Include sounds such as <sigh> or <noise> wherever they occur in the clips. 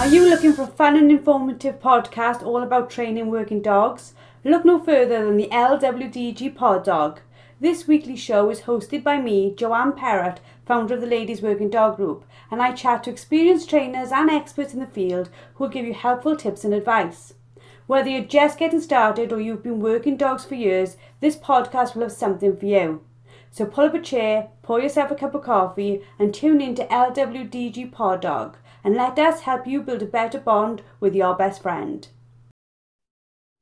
Are you looking for a fun and informative podcast all about training working dogs? Look no further than the LWDG Pod Dog. This weekly show is hosted by me, Joanne Perrott, founder of the Ladies Working Dog Group, and I chat to experienced trainers and experts in the field who will give you helpful tips and advice. Whether you're just getting started or you've been working dogs for years, this podcast will have something for you. So pull up a chair, pour yourself a cup of coffee, and tune in to LWDG Pod Dog, and let us help you build a better bond with your best friend.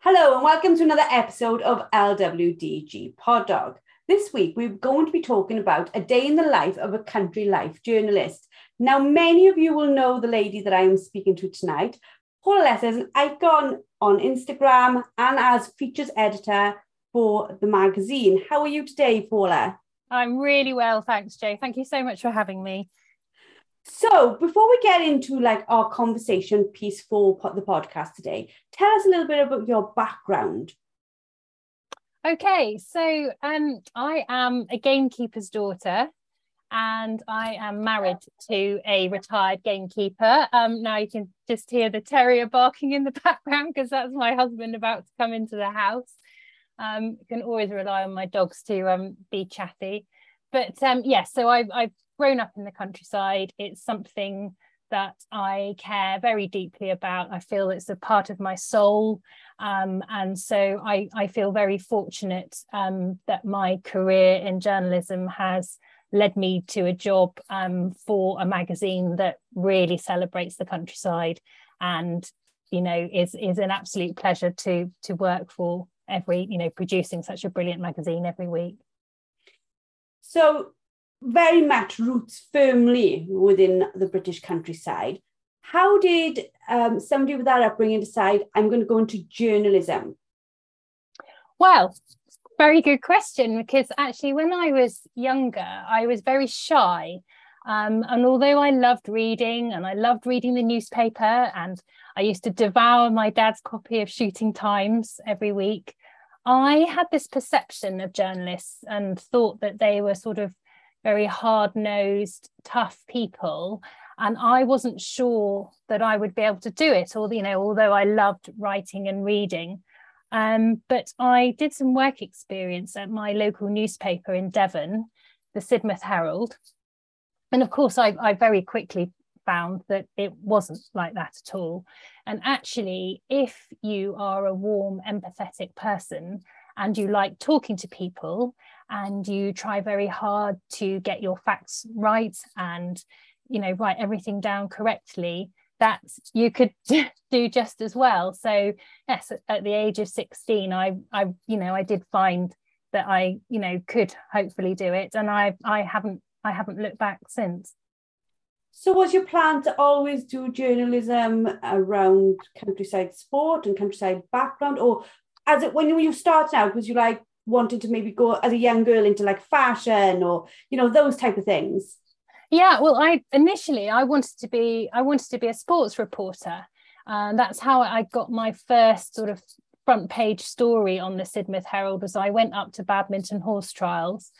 Hello, and welcome to another episode of LWDG Pod Dog. This week, we're going to be talking about a day in the life of a country life journalist. Now, many of you will know the lady that I am speaking to tonight. Paula Lester is an icon on Instagram and as features editor for the magazine. How are you today, Paula? I'm really well, thanks, Jay. Thank you so much for having me. So, before we get into like our conversation piece for the podcast today, tell us a little bit about your background. Okay, so um, I am a gamekeeper's daughter, and I am married to a retired gamekeeper. Um, now you can just hear the terrier barking in the <laughs> background because that's my husband about to come into the house. Um, can always rely on my dogs to um, be chatty. But um, yes, yeah, so I've, I've grown up in the countryside. It's something that I care very deeply about. I feel it's a part of my soul. Um, and so I, I feel very fortunate um, that my career in journalism has led me to a job um, for a magazine that really celebrates the countryside and you know is is an absolute pleasure to to work for every you know producing such a brilliant magazine every week. So very much roots firmly within the british countryside. How did um, somebody with that upbringing decide i'm going to go into journalism well very good question because actually when i was younger i was very shy. Um, and although i loved reading and i loved reading the newspaper and i used to devour my dad's copy of shooting times every week i had this perception of journalists and thought that they were sort of very hard-nosed tough people. And i wasn't sure that i would be able to do it or you know although i loved writing and reading um, but I did some work experience at my local newspaper in Devon, the Sidmouth Herald. And of course, I, I very quickly found that it wasn't like that at all. And actually, if you are a warm, empathetic person and you like talking to people and you try very hard to get your facts right and you know write everything down correctly that you could <laughs> do just as well. So yes at the age of 16 i i you know i did find that i you know could hopefully do it. And i i haven't i haven't looked back since. So was your plan to always do journalism around countryside sport and countryside background? Or as it when you started out was you like wanted to maybe go as a young girl into like fashion or you know those type of things yeah, well, I initially I wanted to be I wanted to be a sports reporter. And uh, that's how I got my first sort of front page story on the Sidmouth Herald Was I went up to badminton horse trials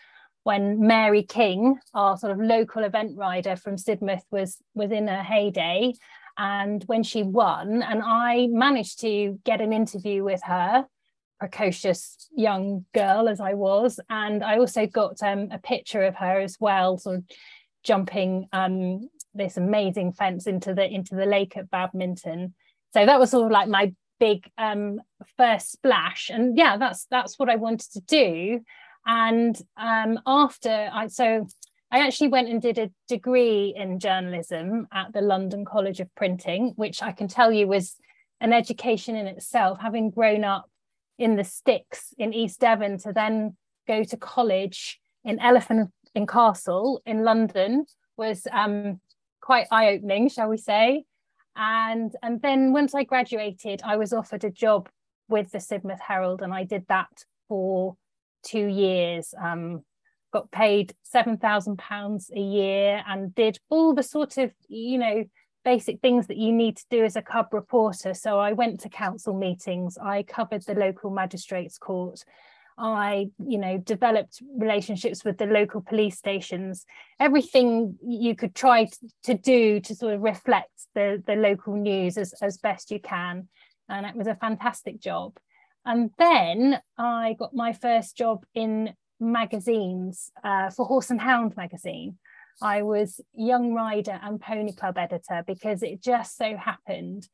when Mary King, our sort of local event rider from Sidmouth, was was in her heyday. And when she won, and I managed to get an interview with her, precocious young girl as I was, and I also got um, a picture of her as well, sort of jumping um, this amazing fence into the into the lake at badminton. So that was sort of like my big um, first splash, and yeah, that's that's what I wanted to do. And um, after I so I actually went and did a degree in journalism at the London College of Printing, which I can tell you was an education in itself, having grown up in the sticks in East Devon to then go to college in Elephant in Castle in London was um, quite eye opening, shall we say. And, and then once I graduated, I was offered a job with the Sidmouth Herald, and I did that for two years. Um, got paid seven thousand pounds a year, and did all the sort of you know basic things that you need to do as a cub reporter. So I went to council meetings, I covered the local magistrates court. I, you know, developed relationships with the local police stations, everything you could try to, do to sort of reflect the, the local news as, as best you can. And it was a fantastic job. And then I got my first job in magazines uh, for Horse and Hound magazine. I was young rider and pony club editor because it just so happened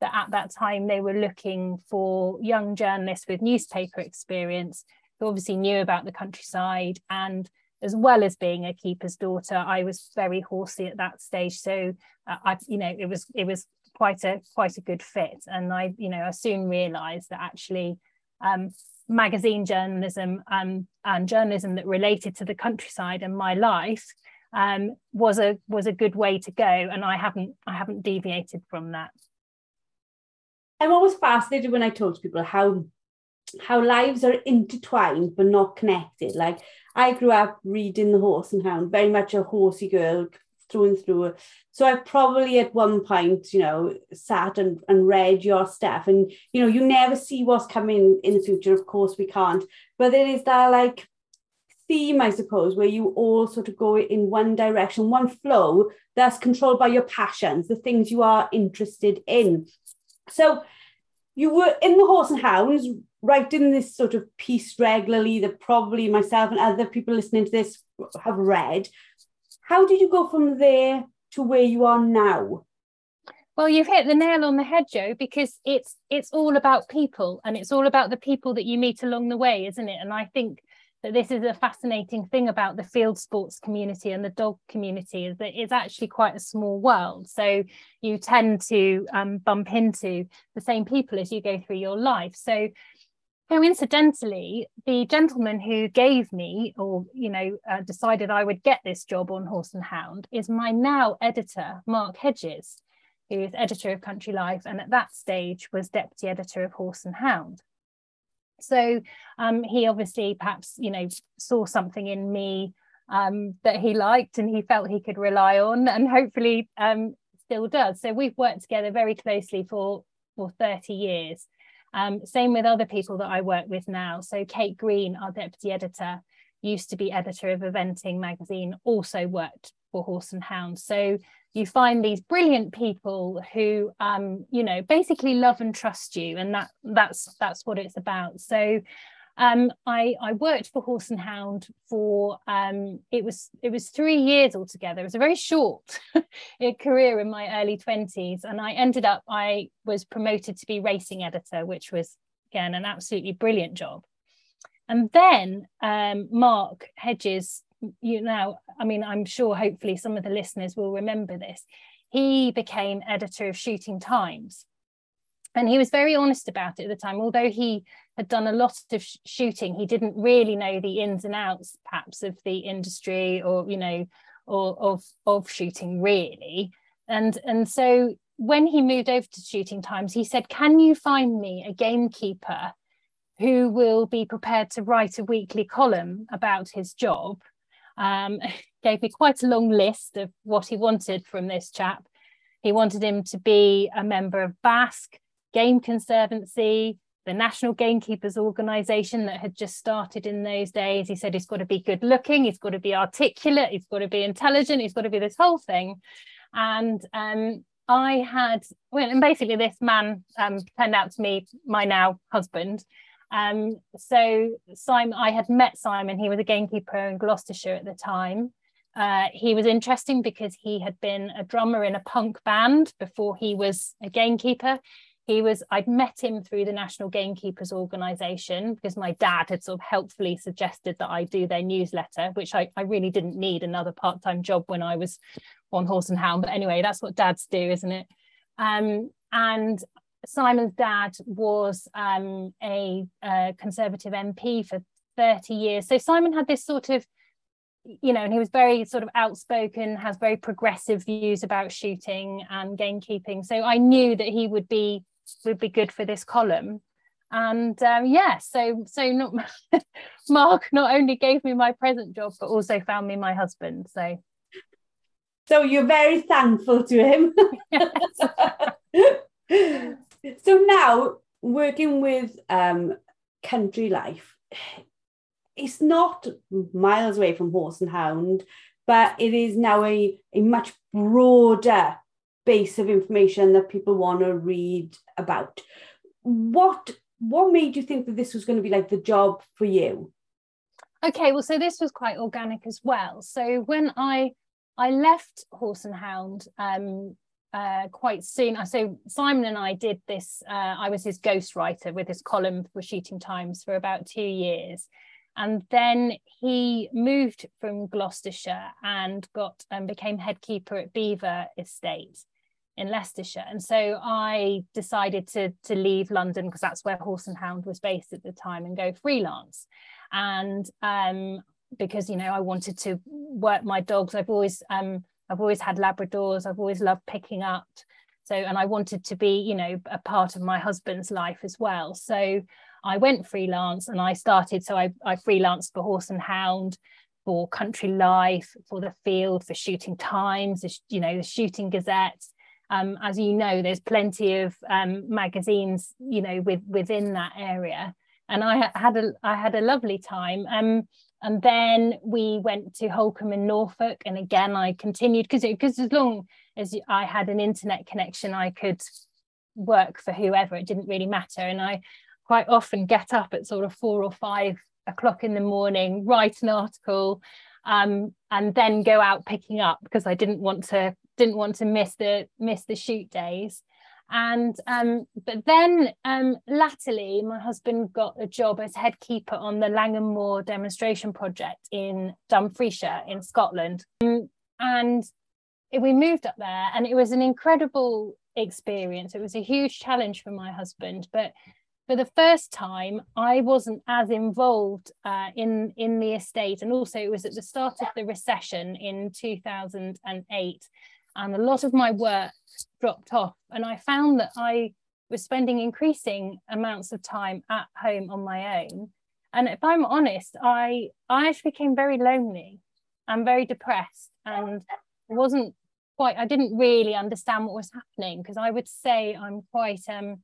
that at that time they were looking for young journalists with newspaper experience who obviously knew about the countryside and as well as being a keeper's daughter I was very horsey at that stage. So uh, I you know it was it was quite a quite a good fit. And I you know I soon realized that actually um, magazine journalism and, and journalism that related to the countryside and my life um, was a was a good way to go. And I haven't I haven't deviated from that. I'm always fascinated when I talk to people how how lives are intertwined but not connected. Like I grew up reading The Horse and Hound, very much a horsey girl through and through. So I probably at one point, you know, sat and, and read your stuff. And, you know, you never see what's coming in the future. Of course, we can't. But there is that like theme, I suppose, where you all sort of go in one direction, one flow that's controlled by your passions, the things you are interested in. So you were in the Horse and Hounds, writing this sort of piece regularly that probably myself and other people listening to this have read. How did you go from there to where you are now? Well, you've hit the nail on the head, Joe, because it's it's all about people and it's all about the people that you meet along the way, isn't it? And I think that this is a fascinating thing about the field sports community and the dog community is that it's actually quite a small world. So you tend to um, bump into the same people as you go through your life. So coincidentally, the gentleman who gave me, or you know, uh, decided I would get this job on Horse and Hound, is my now editor, Mark Hedges, who is editor of Country Life, and at that stage was deputy editor of Horse and Hound. So um, he obviously perhaps, you know, saw something in me um, that he liked and he felt he could rely on and hopefully um, still does. So we've worked together very closely for, for 30 years. Um, same with other people that I work with now. So Kate Green, our deputy editor, used to be editor of Eventing magazine, also worked for Horse and Hound. So you find these brilliant people who um, you know basically love and trust you and that that's that's what it's about so um, I, I worked for Horse and Hound for um, it was it was three years altogether. It was a very short <laughs> career in my early twenties, and I ended up I was promoted to be racing editor, which was again an absolutely brilliant job. And then um, Mark Hedges you know, I mean, I'm sure hopefully some of the listeners will remember this. He became editor of Shooting Times. And he was very honest about it at the time. Although he had done a lot of sh- shooting, he didn't really know the ins and outs, perhaps, of the industry or, you know, or of, of shooting really. And, and so when he moved over to Shooting Times, he said, Can you find me a gamekeeper who will be prepared to write a weekly column about his job um, <laughs> gave me quite a long list of what he wanted from this chap. He wanted him to be a member of BASC, Game Conservancy, the National Gamekeepers Organisation that had just started in those days. He said he's got to be good looking, he's got to be articulate, he's got to be intelligent, he's got to be this whole thing. And um, I had, well, and basically this man um, turned out to be my now husband. Um, so Simon, I had met Simon. He was a gamekeeper in Gloucestershire at the time. Uh, he was interesting because he had been a drummer in a punk band before he was a gamekeeper. He was, I'd met him through the National Gamekeepers Organisation because my dad had sort of helpfully suggested that I do their newsletter, which I, I really didn't need another part time job when I was on Horse and Hound. But anyway, that's what dads do, isn't it? Um, and Simon's dad was um, a, a, Conservative MP for 30 years. So Simon had this sort of, you know, and he was very sort of outspoken, has very progressive views about shooting and gamekeeping. So I knew that he would be would be good for this column. And um, yeah, so so not <laughs> Mark not only gave me my present job, but also found me my husband. So So you're very thankful to him. <laughs> <laughs> so now working with um, country life, it's not miles away from horse and hound, but it is now a, a much broader base of information that people want to read about. What what made you think that this was going to be like the job for you? Okay, well, so this was quite organic as well. So when I I left Horse and Hound um, uh, quite soon. So Simon and I did this. Uh, I was his ghostwriter with his column for Shooting Times for about two years, and then he moved from Gloucestershire and got and um, became head keeper at Belvoir Estate in Leicestershire. And so I decided to to leave London because that's where Horse and Hound was based at the time and go freelance. And um, because you know I wanted to work my dogs. I've always um, I've always had Labradors. I've always loved picking up. So and I wanted to be you know a part of my husband's life as well. So I went freelance and I started. So I I freelanced for Horse and Hound, for Country Life, for the Field, for Shooting Times. You know the Shooting Gazette. Um, as you know, there's plenty of um, magazines, you know, with within that area. And I had a I had a lovely time. Um, and then we went to Holkham in Norfolk. And again, I continued because because as long as I had an internet connection, I could work for whoever. It didn't really matter. And I quite often get up at sort of four or five o'clock in the morning, write an article, um, and then go out picking up because I didn't want to didn't want to miss the miss the shoot days and um, but then um, latterly my husband got a job as head keeper on the Langholm Moor demonstration project in Dumfriesshire in Scotland. Um, and we moved up there and it was an incredible experience. It was a huge challenge for my husband but for the first time I wasn't as involved uh, in in the estate. And also it was at the start of the recession in 2008 and a lot of my work dropped off. And i found that i was spending increasing amounts of time at home on my own. And if i'm honest i i actually became very lonely and very depressed and wasn't quite i didn't really understand what was happening because i would say i'm quite um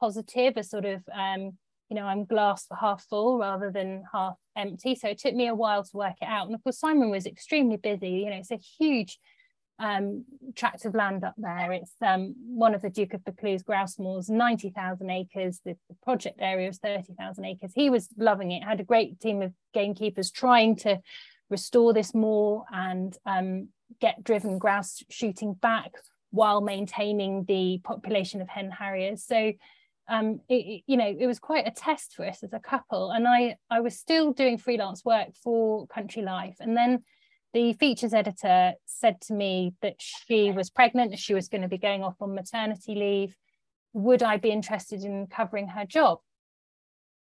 positive a sort of um you know i'm glass half full rather than half empty. So it took me a while to work it out. And of course simon was extremely busy you know it's a huge um, tract of land up there. It's um, one of the Duke of Buccleuch's grouse moors, 90,000 acres. The, the, project area is 30,000 acres. He was loving it, had a great team of gamekeepers trying to restore this moor and um, get driven grouse shooting back while maintaining the population of hen harriers. So, um, it, you know, it was quite a test for us as a couple. And I, I was still doing freelance work for Country Life. And then the features editor said to me that she was pregnant, she was going to be going off on maternity leave. Would I be interested in covering her job?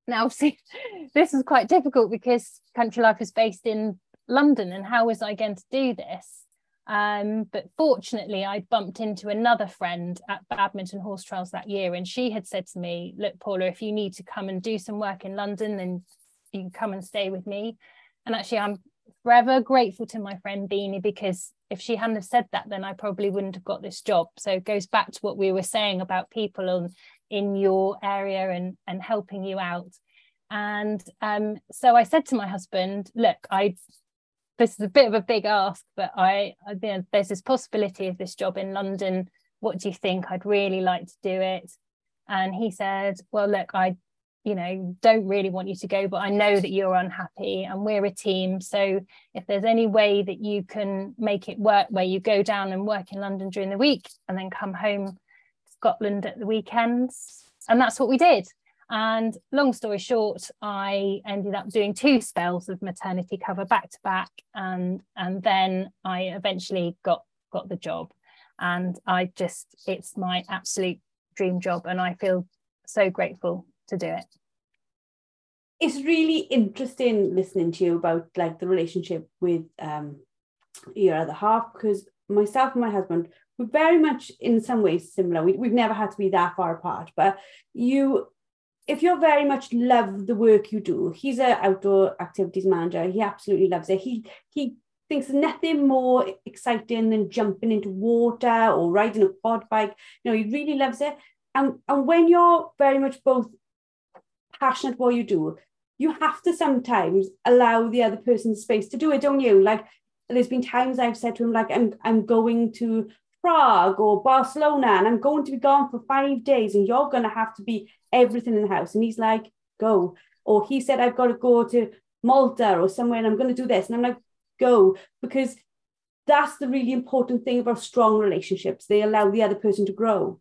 Now, see, <laughs> this is quite difficult because Country Life is based in London, and how was I going to do this? Um, but fortunately, I bumped into another friend at Badminton Horse Trials that year, and she had said to me, Look, Paula, if you need to come and do some work in London, then you can come and stay with me. And actually, I'm forever grateful to my friend Beanie because if she hadn't have said that, then I probably wouldn't have got this job. So it goes back to what we were saying about people on, in your area and, and helping you out. And um, so I said to my husband, look, I this is a bit of a big ask, but I, I you know, there's this possibility of this job in London. What do you think? I'd really like to do it. And he said, well, look, I you know don't really want you to go but i know that you're unhappy and we're a team. So if there's any way that you can make it work where you go down and work in london during the week and then come home to scotland at the weekends. And that's what we did. And long story short i ended up doing two spells of maternity cover back to back. And and then i eventually got got the job. And i just it's my absolute dream job. And i feel so grateful to do it it's really interesting listening to you about like the relationship with um your other half because myself and my husband we're very much in some ways similar we, we've never had to be that far apart but you if you're very much love the work you do he's an outdoor activities manager he absolutely loves it he he thinks nothing more exciting than jumping into water or riding a quad bike. You know, he really loves it. And, and when you're very much both passionate what you do, you have to sometimes allow the other person space to do it, don't you? Like there's been times I've said to him, like, I'm I'm going to Prague or Barcelona and I'm going to be gone for five days and you're gonna have to be everything in the house. And he's like, go. Or he said, I've got to go to Malta or somewhere and I'm going to do this. And I'm like, go. Because that's the really important thing about strong relationships. They allow the other person to grow.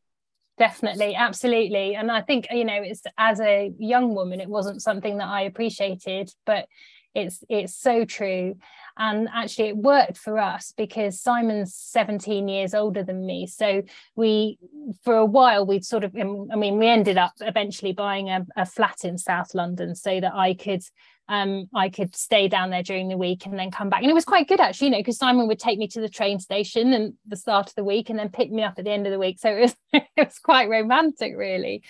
Definitely, absolutely. And I think, you know, it's as a young woman, it wasn't something that I appreciated, but it's it's so true and actually it worked for us because simon's 17 years older than me so we for a while we'd sort of i mean we ended up eventually buying a, a flat in south london so that i could um, I could stay down there during the week and then come back. And it was quite good actually, you know, because Simon would take me to the train station and the start of the week and then pick me up at the end of the week. So it was <laughs> it was quite romantic, really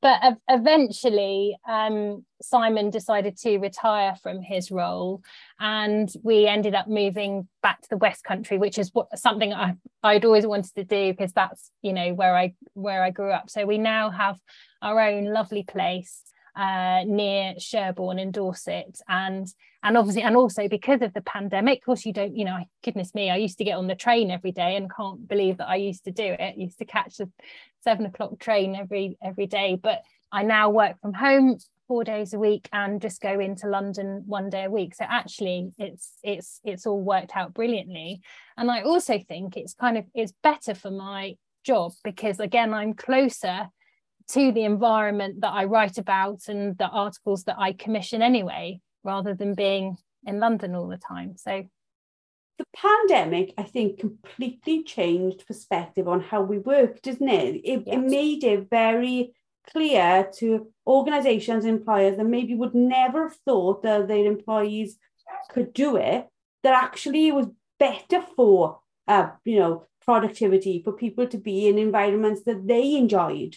but eventually um, simon decided to retire from his role and we ended up moving back to the west country which is what something I, i'd always wanted to do because that's you know where i where i grew up so we now have our own lovely place uh, near Sherborne in Dorset, and and obviously and also because of the pandemic, of course you don't, you know, goodness me, I used to get on the train every day and can't believe that I used to do it. I used to catch the seven o'clock train every every day, but I now work from home four days a week and just go into London one day a week. So actually it's it's it's all worked out brilliantly. And I also think it's kind of it's better for my job because again I'm closer to the environment that I write about and the articles that I commission anyway, rather than being in London all the time. So the pandemic, I think, completely changed perspective on how we work, doesn't it? It, yes. it made it very clear to organizations and employers that maybe would never have thought that their employees could do it, that actually it was better for uh, you know, productivity, for people to be in environments that they enjoyed.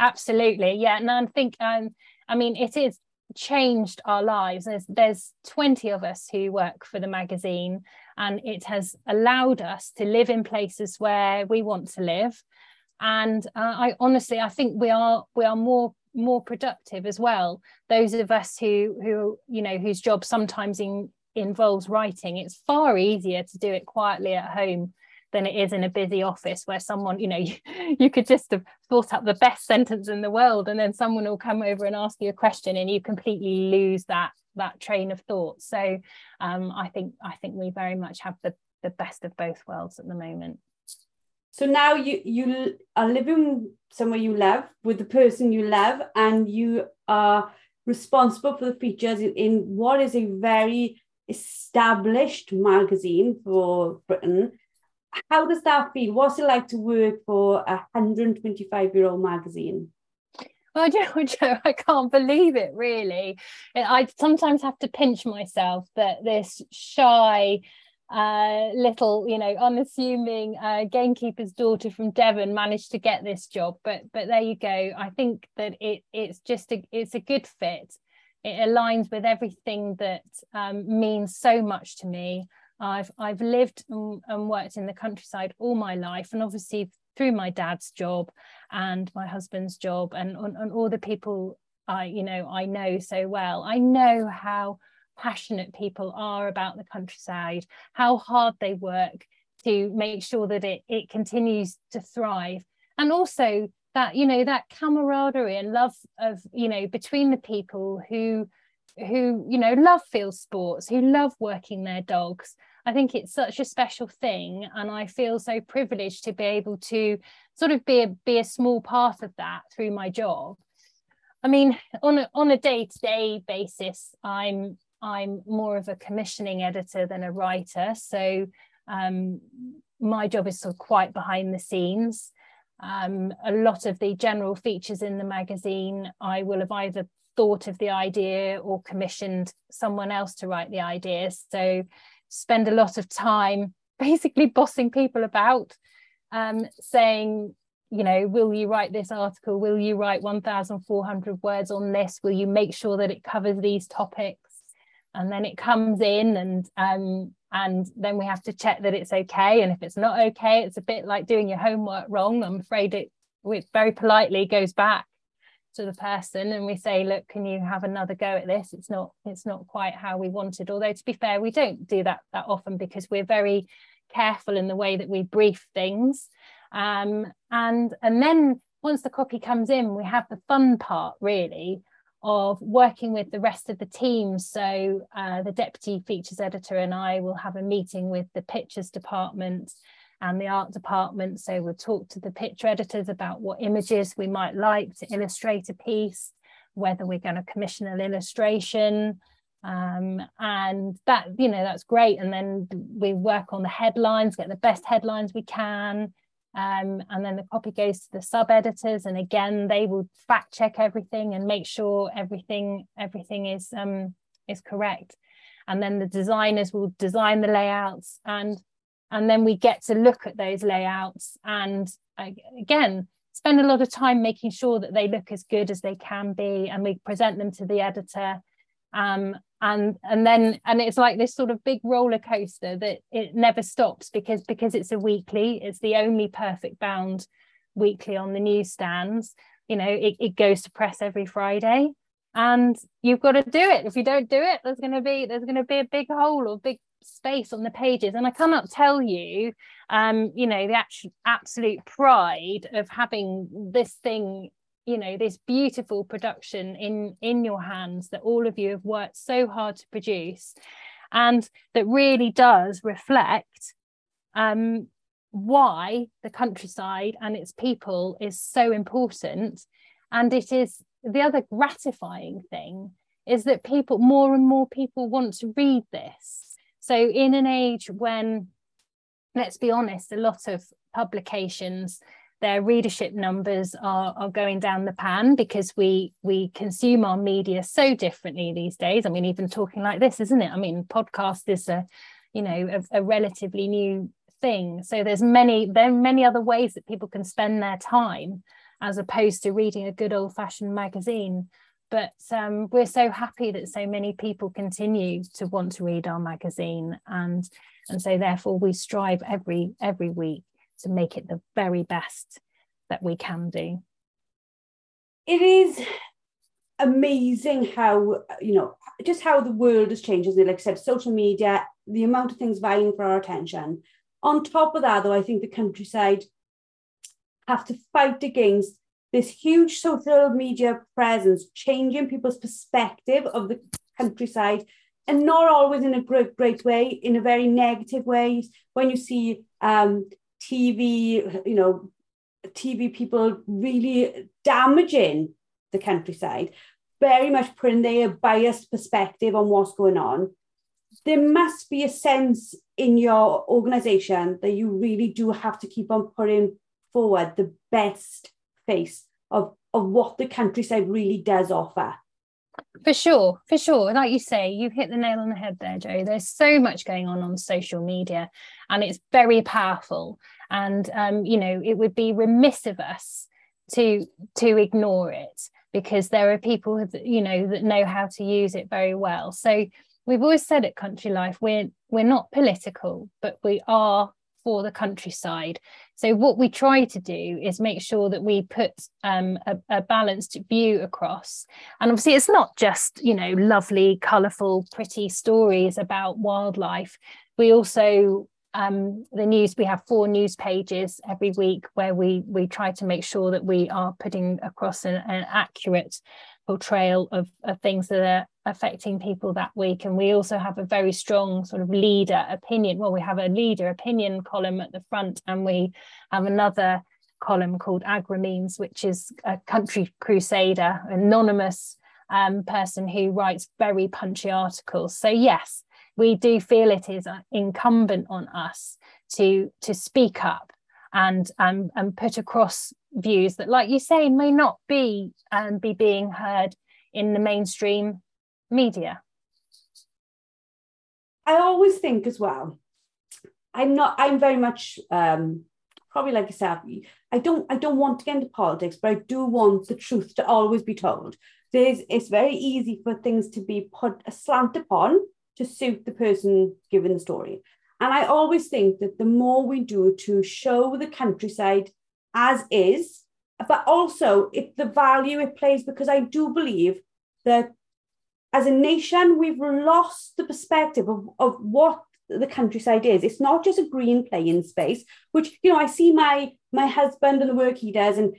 Absolutely, yeah, and I think um, I mean it is changed our lives. There's there's 20 of us who work for the magazine, and it has allowed us to live in places where we want to live. And uh, I honestly, I think we are we are more more productive as well. Those of us who who you know whose job sometimes in, involves writing, it's far easier to do it quietly at home than it is in a busy office where someone you know you, <laughs> you could just have thought up the best sentence in the world and then someone will come over and ask you a question and you completely lose that that train of thought. So um, i think i think we very much have the the best of both worlds at the moment. So now you you are living somewhere you love with the person you love and you are responsible for the features in what is a very established magazine for Britain how does that feel? What's it like to work for a 125 year old magazine? Well, <laughs> Joe, Joe, I can't believe it really. I sometimes have to pinch myself that this shy, uh, little, you know, unassuming uh, gamekeeper's daughter from Devon managed to get this job. But but there you go. I think that it it's just a it's a good fit. It aligns with everything that um, means so much to me. I've I've lived and, worked in the countryside all my life, and obviously through my dad's job and my husband's job, and, and, and all the people I you know I know so well. I know how passionate people are about the countryside, how hard they work to make sure that it it continues to thrive, and also that you know that camaraderie and love of you know between the people who who you know love field sports who love working their dogs I think it's such a special thing, and I feel so privileged to be able to sort of be a, be a small part of that through my job. I mean, on a, on a day-to-day basis, I'm I'm more of a commissioning editor than a writer, so um, my job is sort of quite behind the scenes. Um, a lot of the general features in the magazine, I will have either thought of the idea or commissioned someone else to write the idea. So spend a lot of time basically bossing people about, um, saying, you know, will you write this article? Will you write 1,400 words on this? Will you make sure that it covers these topics? and then it comes in and um, and then we have to check that it's okay and if it's not okay it's a bit like doing your homework wrong i'm afraid it, it very politely goes back to the person and we say look can you have another go at this? It's not it's not quite how we wanted. Although to be fair we don't do that that often because we're very careful in the way that we brief things. Um, and and then once the copy comes in we have the fun part really of working with the rest of the team. So uh, the deputy features editor and I will have a meeting with the pictures department and the art department. So we'll talk to the picture editors about what images we might like to illustrate a piece, whether we're going to commission an illustration. Um, and that, you know, that's great. And then we work on the headlines, get the best headlines we can, um, and then the copy goes to the sub editors and again they will fact check everything and make sure everything everything is um, is correct and then the designers will design the layouts and and then we get to look at those layouts and uh, again spend a lot of time making sure that they look as good as they can be and we present them to the editor. Um, and and then and it's like this sort of big roller coaster that it never stops because because it's a weekly it's the only perfect bound weekly on the newsstands. You know it, it goes to press every friday. And you've got to do it. If you don't do it there's going to be there's going to be a big hole or big space on the pages and i cannot tell you um you know the actual absolute pride of having this thing you know this beautiful production in in your hands that all of you have worked so hard to produce and that really does reflect um, why the countryside and its people is so important. And it is the other gratifying thing is that people more and more people want to read this so in an age when let's be honest a lot of publications their readership numbers are, are going down the pan because we we consume our media so differently these days. I mean, even talking like this, isn't it? I mean, podcast is a you know a, a relatively new thing. So there's many there are many other ways that people can spend their time as opposed to reading a good old fashioned magazine. But um, we're so happy that so many people continue to want to read our magazine, and and so therefore we strive every every week to make it the very best that we can do. It is amazing how, you know, just how the world has changed, isn't it? Like I said, social media, the amount of things vying for our attention. On top of that, though, I think the countryside have to fight against this huge social media presence, changing people's perspective of the countryside, and not always in a great, great way, in a very negative way. When you see um, TV, you know, TV people really damaging the countryside, very much putting their biased perspective on what's going on. There must be a sense in your organization that you really do have to keep on putting forward the best face of, of what the countryside really does offer. For sure, for sure. Like you say, you hit the nail on the head there, Joe. There's so much going on on social media, and it's very powerful. And um, you know, it would be remiss of us to to ignore it because there are people that you know that know how to use it very well. So we've always said at Country Life, we're we're not political, but we are for the countryside. So what we try to do is make sure that we put um, a, a, balanced view across. And obviously, it's not just you know lovely, colourful, pretty stories about wildlife. We also um, the news we have four news pages every week where we we try to make sure that we are putting across an, an accurate portrayal of, of things that are affecting people that week. And we also have a very strong sort of leader opinion. Well, we have a leader opinion column at the front, and we have another column called Agromenes, which is a country crusader, anonymous um, person who writes very punchy articles. So, yes, we do feel it is incumbent on us to, to speak up and um, and put across views that, like you say, may not be um, be being heard in the mainstream media. I always think as well. I'm not. I'm very much um, probably like yourself, I don't I don't want to get into politics, but I do want the truth to always be told. There's it's very easy for things to be put a slant upon to suit the person giving the story. And I always think that the more we do to show the countryside as is, but also it, the value it plays, because I do believe that as a nation, we've lost the perspective of, of what the countryside is. It's not just a green playing space, which, you know, I see my my husband and the work he does, and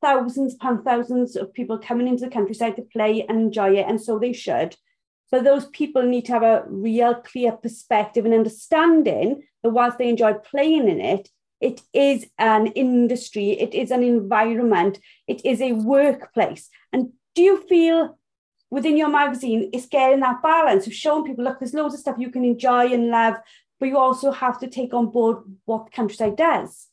thousands upon thousands of people coming into the countryside to play and enjoy it, and so they should. But those people need to have a real clear perspective and understanding that whilst they enjoy playing in it, it is an industry, it is an environment, it is a workplace. And do you feel within your magazine it's getting that balance of showing people, look, there's loads of stuff you can enjoy and love, but you also have to take on board what the countryside does.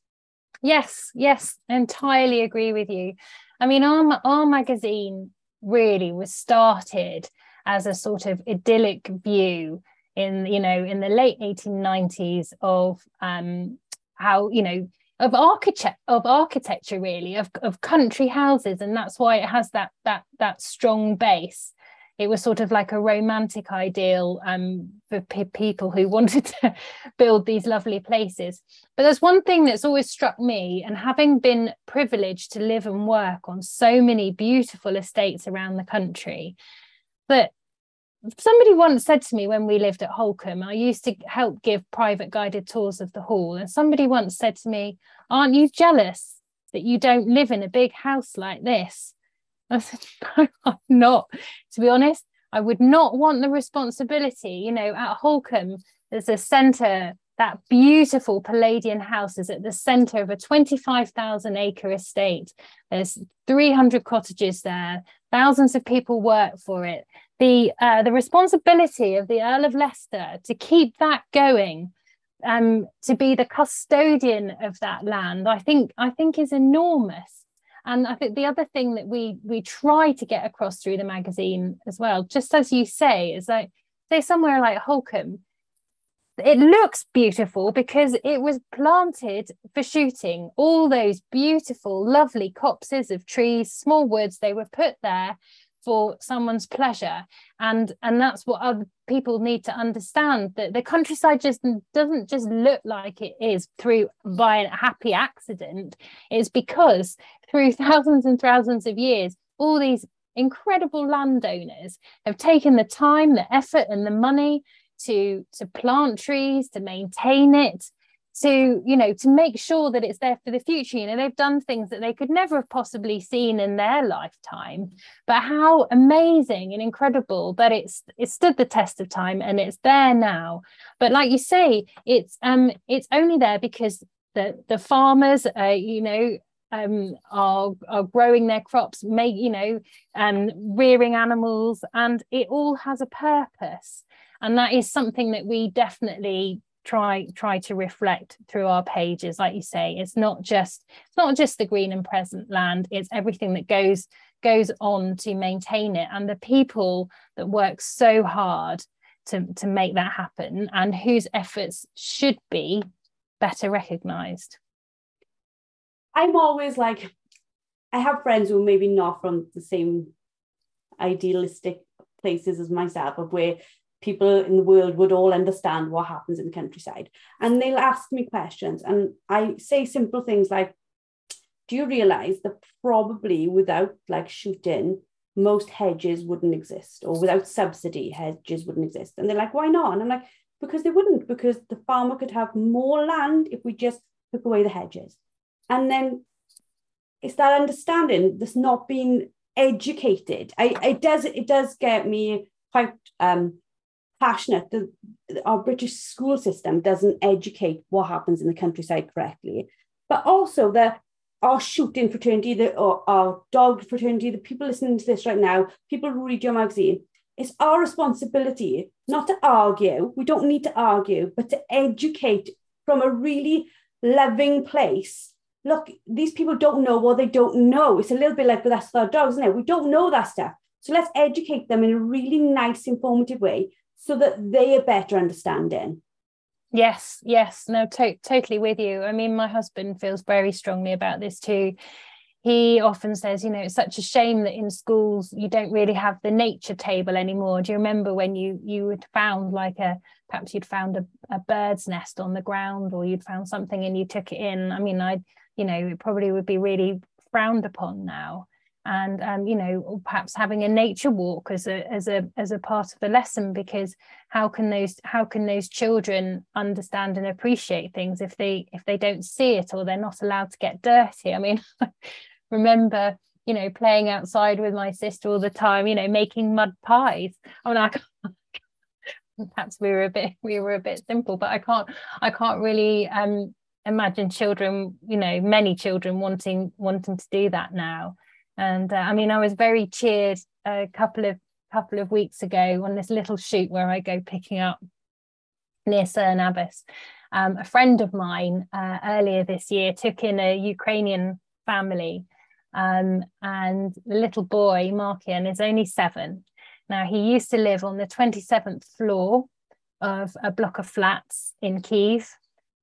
Yes, yes, entirely agree with you. I mean, our, our magazine really was started as a sort of idyllic view in, you know, in the late 1890s of um, how you know of architect of architecture really of, of country houses and that's why it has that that that strong base it was sort of like a romantic ideal um, for people who <laughs> wanted to build these lovely places. But there's one thing that's always struck me, and having been privileged to live and work on so many beautiful estates around the country, that somebody once said to me when we lived at Holkham, I used to help give private guided tours of the hall, and somebody once said to me, Aren't you jealous that you don't live in a big house like this? I said, <laughs> No, I'm not. To be honest, I would not want the responsibility. You know, at Holkham, there's a centre that beautiful Palladian house is at the center of a 25,000 acre estate. There's 300 cottages there. Thousands of people work for it. The uh, the responsibility of the Earl of Leicester to keep that going, um, to be the custodian of that land, I think I think is enormous. And I think the other thing that we we try to get across through the magazine as well, just as you say, is like say somewhere like Holkham, it looks beautiful because it was planted for shooting all those beautiful lovely copses of trees small woods they were put there for someone's pleasure. And and that's what other people need to understand that the countryside just doesn't just look like it is through by a happy accident. It's because through <laughs> thousands and thousands of years all these incredible landowners have taken the time the effort and the money to to plant trees to maintain it to you know to make sure that it's there for the future. You know they've done things that they could never have possibly seen in their lifetime. But how amazing and incredible that it's it stood the test of time and it's there now. But like you say it's um it's only there because the the farmers uh, you know um, are are growing their crops, make you know, um, rearing animals, and it all has a purpose. And that is something that we definitely try try to reflect through our pages like you say. It's not just it's not just the green and present land it's everything that goes goes on to maintain it. And the people that work so hard to to make that happen and whose efforts should be better recognized. I'm always like i have friends who maybe not from the same idealistic places as myself of where people in the world would all understand what happens in the countryside. And they'll ask me questions, and I say simple things like, Do you realize that probably without like shooting, most hedges wouldn't exist, or without subsidy, hedges wouldn't exist? And they're like, Why not? And I'm like, Because they wouldn't, because the farmer could have more land if we just took away the hedges. And then it's that understanding that's not being educated. I it does it does get me quite um passionate our British school system doesn't educate what happens in the countryside correctly, but also our shooting fraternity, the, or our dog fraternity, the people listening to this right now, people who read your magazine, it's our responsibility not to argue. We don't need to argue, but to educate from a really loving place. Look, these people don't know what they don't know. It's a little bit like with us with our dogs, isn't it? We don't know that stuff. So let's educate them in a really nice, informative way so that they are better understanding. Yes, yes, no, to- totally with you. I mean, my husband feels very strongly about this too. He often says, you know, it's such a shame that in schools you don't really have the nature table anymore. Do you remember when you you had found like a perhaps you'd found a, a bird's nest on the ground or you'd found something and you took it in? I mean, I, you know, it probably would be really frowned upon now and um, you know perhaps having a nature walk as a as a as a part of the lesson because how can those how can those children understand and appreciate things if they if they don't see it or they're not allowed to get dirty? I mean <laughs> remember you know playing outside with my sister all the time you know making mud pies. I mean i <laughs> perhaps we were a bit we were a bit simple but i can't i can't really um imagine children you know many children wanting wanting to do that now and uh, I mean, I was very cheered a couple of couple of weeks ago on this little shoot where I go picking up near Cerne Abbas. Um, a friend of mine uh, earlier this year took in a Ukrainian family, um, and the little boy Markian is only seven. Now he used to live on the 27th floor of a block of flats in Kiev.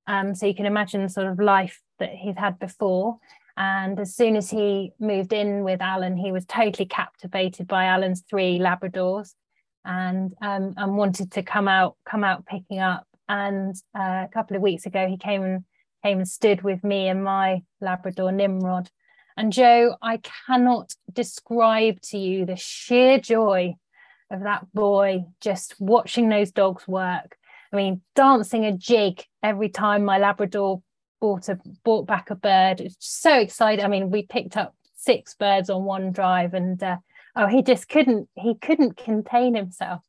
Um, so you can imagine the sort of life that he'd had before. And as soon as he moved in with Alan, he was totally captivated by Alan's three Labradors, and um, and wanted to come out come out picking up. And uh, a couple of weeks ago, he came and came and stood with me and my Labrador Nimrod. And Joe, I cannot describe to you the sheer joy of that boy just watching those dogs work. I mean, dancing a jig every time my Labrador bought a bought back a bird. It's so excited. I mean, we picked up six birds on one drive, and uh, oh, he just couldn't he couldn't contain himself.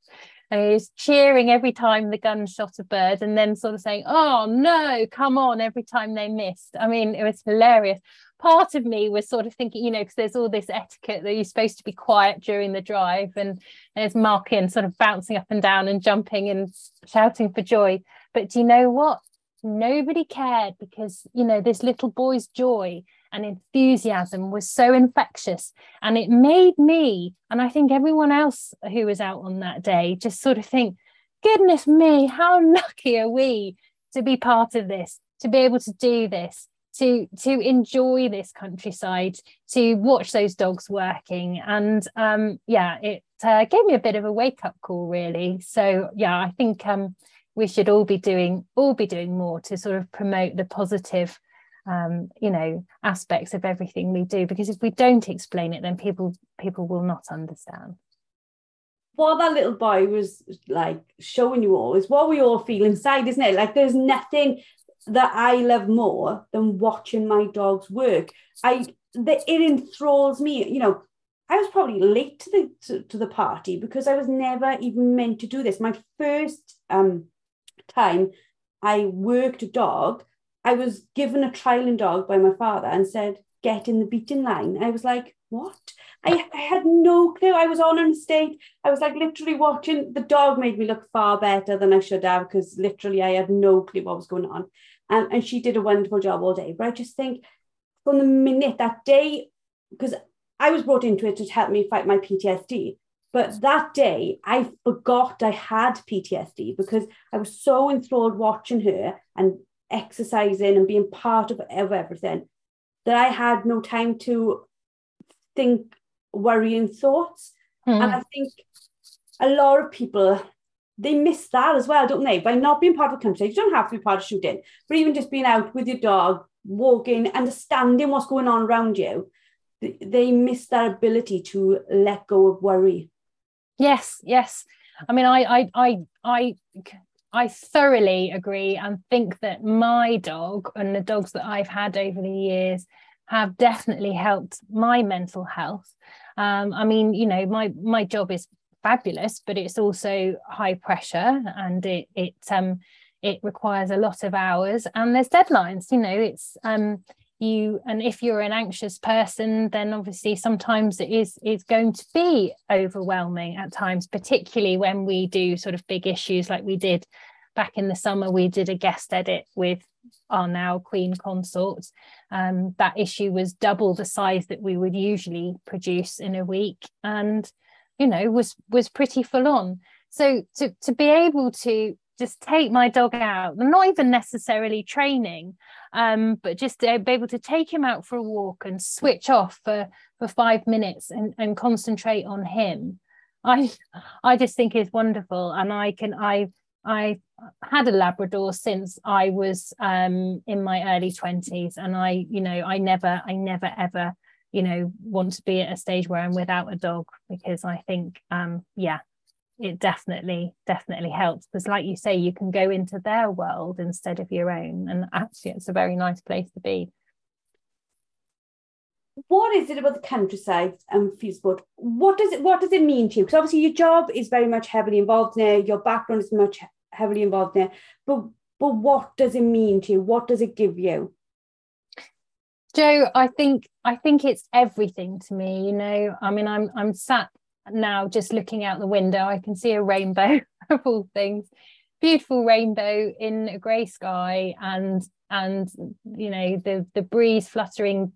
And he was cheering every time the gun shot a bird, and then sort of saying, "Oh no, come on!" every time they missed. I mean, it was hilarious. Part of me was sort of thinking, you know, because there's all this etiquette that you're supposed to be quiet during the drive, and, there's Markian sort of bouncing up and down and jumping and shouting for joy. But do you know what? Nobody cared because you know this little boy's joy and enthusiasm was so infectious. And it made me and i think everyone else who was out on that day just sort of think goodness me how <laughs> lucky are we to be part of this to be able to do this to to enjoy this countryside to watch those dogs working. And um yeah it uh, gave me a bit of a wake up call really. So yeah i think um we should all be doing all be doing more to sort of promote the positive um, you know aspects of everything we do because if we don't explain it then people people will not understand. What that little boy was like showing you all is what we all feel inside isn't it? Like there's nothing that i love more than watching my dogs work. I the, it enthralls me you know I was probably late to the to, to, the party because I was never even meant to do this. My first um time I worked a dog, I was given a trial trialing dog by my father and said, get in the beating line. I was like, what? I, I had no clue. I was on a estate. I was like literally watching the dog made me look far better than I should have because literally I had no clue what was going on. And, and she did a wonderful job all day. But I just think from the minute that day, because I was brought into it to help me fight my PTSD. But that day, I forgot I had PTSD because I was so enthralled watching her and exercising and being part of, of everything that I had no time to think worrying thoughts. Mm. And I think a lot of people they miss that as well, don't they? By not being part of the country, you don't have to be part of shooting, but even just being out with your dog, walking, understanding what's going on around you, they miss that ability to let go of worry. Yes, yes. I mean, I, I, I, I, I thoroughly agree and think that my dog and the dogs that I've had over the years have definitely helped my mental health. Um, I mean, you know, my my job is fabulous, but it's also high pressure and it it um it requires a lot of hours and there's deadlines. You know, it's um you and if you're an anxious person then obviously sometimes it is it's going to be overwhelming at times particularly when we do sort of big issues like we did back in the summer. We did a guest edit with our now queen consort. Um, that issue was double the size that we would usually produce in a week and you know was was pretty full on. So to to be able to just take my dog out. Not even necessarily training um, but just to be able to take him out for a walk and switch off for for five minutes and, and concentrate on him. I i just think is wonderful. And i can i i had a labrador since i was um, in my early 20s and i you know i never i never ever you know want to be at a stage where i'm without a dog because i think um yeah it definitely definitely helps because like you say you can go into their world instead of your own and actually it's a very nice place to be. What is it about the countryside and field sport what does it what does it mean to you? Because obviously your job is very much heavily involved there your background is much heavily involved there but but what does it mean to you? What does it give you? Jo, I think I think it's everything to me. You know, I mean, I'm I'm sat now just looking out the window, I can see a rainbow <laughs> of all things, beautiful rainbow in a grey sky, and and you know the the breeze fluttering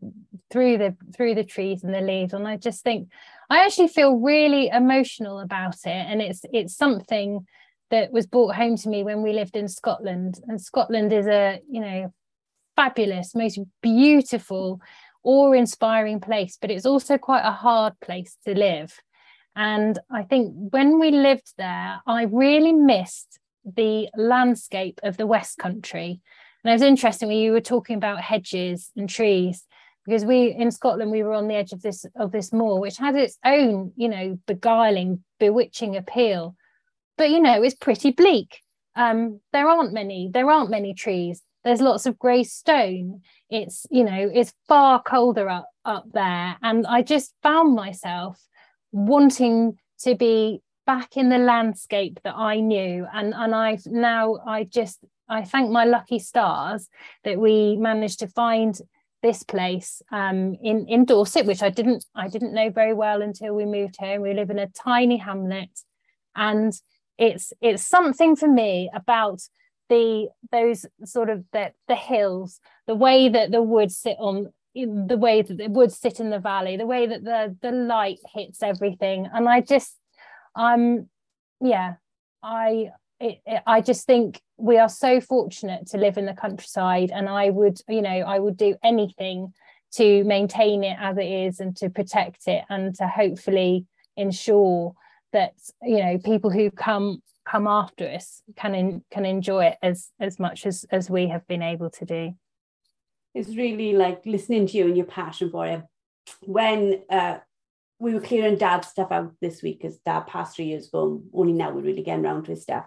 through the through the trees and the leaves, and I just think I actually feel really emotional about it, and it's it's something that was brought home to me when we lived in Scotland, and Scotland is a you know fabulous, most beautiful awe-inspiring place, but it's also quite a hard place to live. And I think when we lived there, I really missed the landscape of the West Country. And it was interesting when you were talking about hedges and trees, because we in Scotland we were on the edge of this of this moor, which had its own, you know, beguiling, bewitching appeal. But you know, it's pretty bleak. Um, there aren't many, there aren't many trees. There's lots of grey stone. It's, you know, it's far colder up up there. And I just found myself wanting to be back in the landscape that I knew. And, and I've now, I just, I thank my lucky stars that we managed to find this place um, in, in Dorset, which I didn't, I didn't know very well until we moved here. We live in a tiny hamlet and it's, it's something for me about the those sort of the, the hills the way that the woods sit on the way that it would sit in the valley, the way that the the light hits everything, and I just, um, yeah, I it, it, I just think we are so fortunate to live in the countryside, and I would, you know, I would do anything to maintain it as it is and to protect it and to hopefully ensure that you know people who come come after us can in, can enjoy it as as much as as we have been able to do it's really like listening to you and your passion for it. When uh, we were clearing dad's stuff out this week, because dad passed three years ago, only now we're really getting around to his stuff.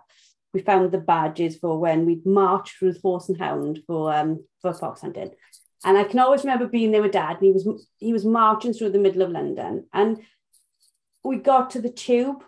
We found the badges for when we'd marched through the Horse and Hound for um for fox hunting. And I can always remember being there with dad, and he was he was marching through the middle of London. And we got to the tube,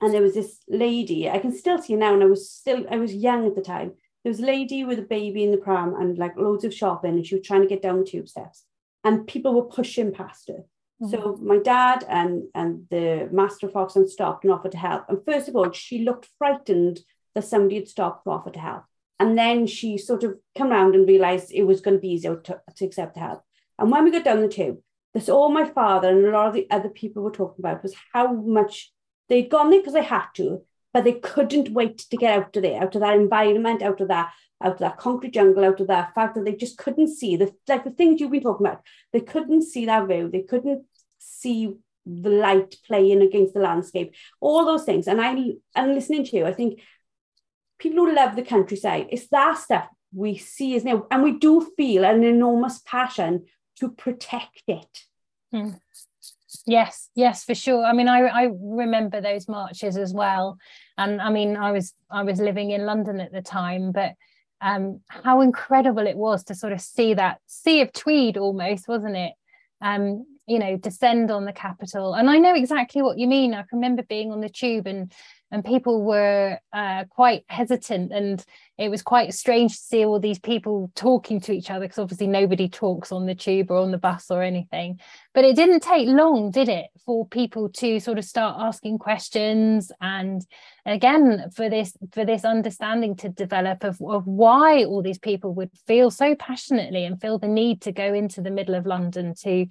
and there was this lady, I can still see her now, and I was still I was young at the time there was a lady with a baby in the pram and like loads of shopping, and she was trying to get down the tube steps, and people were pushing past her. Mm-hmm. So my dad and and the master fox and stopped and offered to help. And first of all, she looked frightened that somebody had stopped to offer to help. And then she sort of come around and realized it was going to be easier to, to accept the help. And when we got down the tube, that's all my father and a lot of the other people were talking about was how much they'd gone there because they had to, but they couldn't wait to get out of there, out of that environment, out of that, out of that concrete jungle, out of that fact that they just couldn't see the like the things you've been talking about. They couldn't see that view. They couldn't see the light playing against the landscape, all those things. And I and listening to you, I think people who love the countryside, it's that stuff we see as now, and we do feel an enormous passion to protect it. Hmm. Yes, yes, for sure. I mean, I I remember those marches as well, and I mean, I was I was living in London at the time, but um, how incredible it was to sort of see that sea of tweed almost, wasn't it? Um, you know, descend on the capital, and I know exactly what you mean. I can remember being on the tube and and people were uh, quite hesitant and it was quite strange to see all these people talking to each other because obviously nobody talks on the tube or on the bus or anything. But it didn't take long did it for people to sort of start asking questions and again for this for this understanding to develop of, of why all these people would feel so passionately and feel the need to go into the middle of london to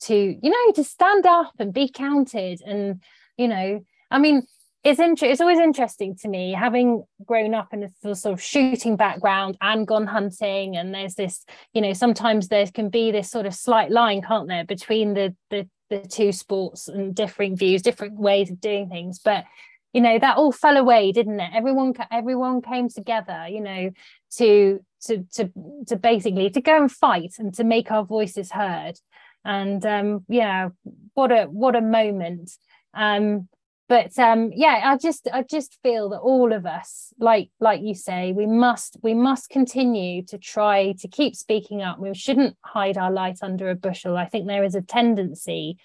to you know to stand up and be counted and you know i mean it's inter- it's always interesting to me having grown up in a sort of shooting background and gone hunting and there's this you know sometimes there can be this sort of slight line can't there between the the, the two sports and differing views different ways of doing things. But you know that all fell away didn't it? Everyone everyone came together you know to to to to basically to go and fight and to make our voices heard. And um yeah what a what a moment. Um but um yeah i just i just feel that all of us like like you say we must we must continue to try to keep speaking up. We shouldn't hide our light under a bushel. I think there is a tendency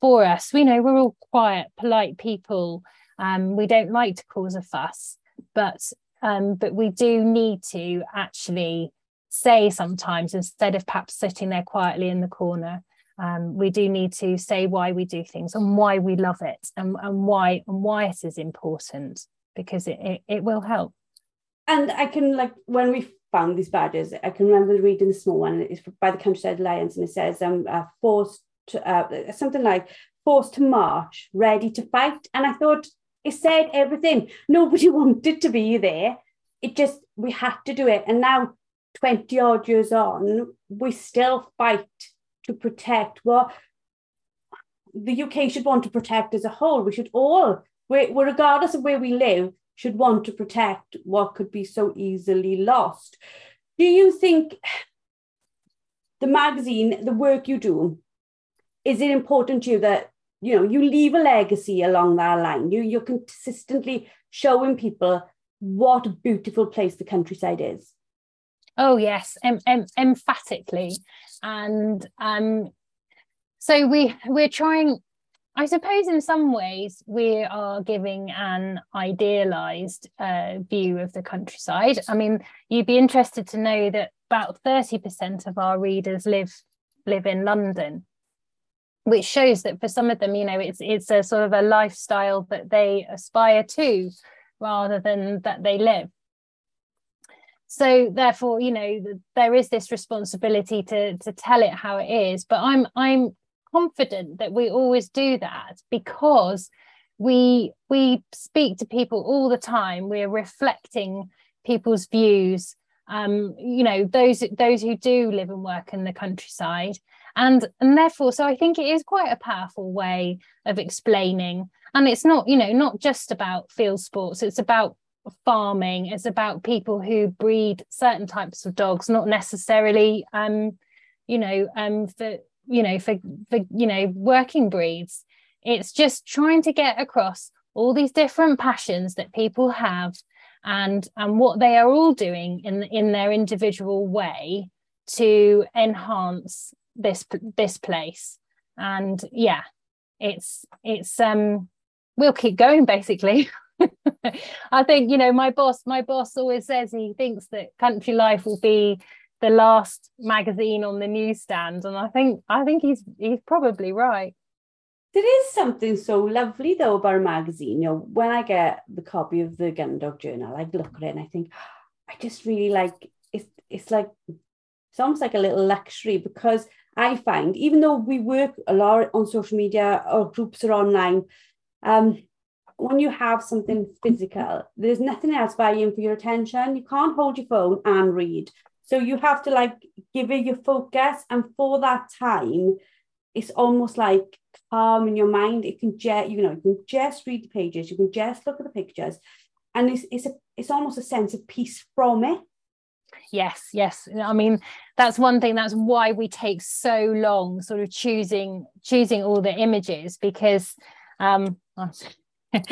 for us. We know we're all quiet polite people. Um we don't like to cause a fuss but um but we do need to actually say sometimes instead of perhaps sitting there quietly in the corner um, we do need to say why we do things and why we love it and, and why and why it is important because it, it, it will help. And i can like when we found these badges i can remember reading the small one. It's by the countryside alliance and it says um uh, forced to, uh, something like forced to march ready to fight. And i thought it said everything. Nobody <laughs> wanted to be there. It just we had to do it. And now 20 odd years on we still fight to protect what the UK should want to protect as a whole. We should all, regardless of where we live, should want to protect what could be so easily lost. Do you think the magazine, the work you do, is it important to you that you know you leave a legacy along that line? You you're consistently showing people what a beautiful place the countryside is. Oh yes, em- em- emphatically, and um, so we we're trying. I suppose in some ways we are giving an idealized uh, view of the countryside. I mean, you'd be interested to know that about thirty percent of our readers live live in London, which shows that for some of them, you know, it's it's a sort of a lifestyle that they aspire to, rather than that they live so therefore you know there is this responsibility to to tell it how it is but i'm i'm confident that we always do that because we we speak to people all the time. We're reflecting people's views um you know those those who do live and work in the countryside. And and therefore so i think it is quite a powerful way of explaining. And it's not you know not just about field sports it's about farming it's about people who breed certain types of dogs not necessarily um you know um for you know for for you know working breeds. It's just trying to get across all these different passions that people have and and what they are all doing in in their individual way to enhance this this place. And yeah it's it's um we'll keep going basically <laughs> I think you know my boss. My boss always says he thinks that Country Life will be the last magazine on the newsstand, and I think I think he's he's probably right. There is something so lovely though about a magazine. You know, when I get the copy of the Gun Dog Journal, I look at it and I think I just really like it's. It's like it's almost like a little luxury because I find even though we work a lot on social media, our groups are online. Um, when you have something physical, there's nothing else vying for your attention. You can't hold your phone and read. So you have to like give it your focus. And for that time, it's almost like calm in your mind. It can just, you know, you can just read the pages, you can just look at the pictures. And it's it's a it's almost a sense of peace from it. Yes, yes. I mean, that's one thing. That's why we take so long, sort of choosing choosing all the images because um <laughs>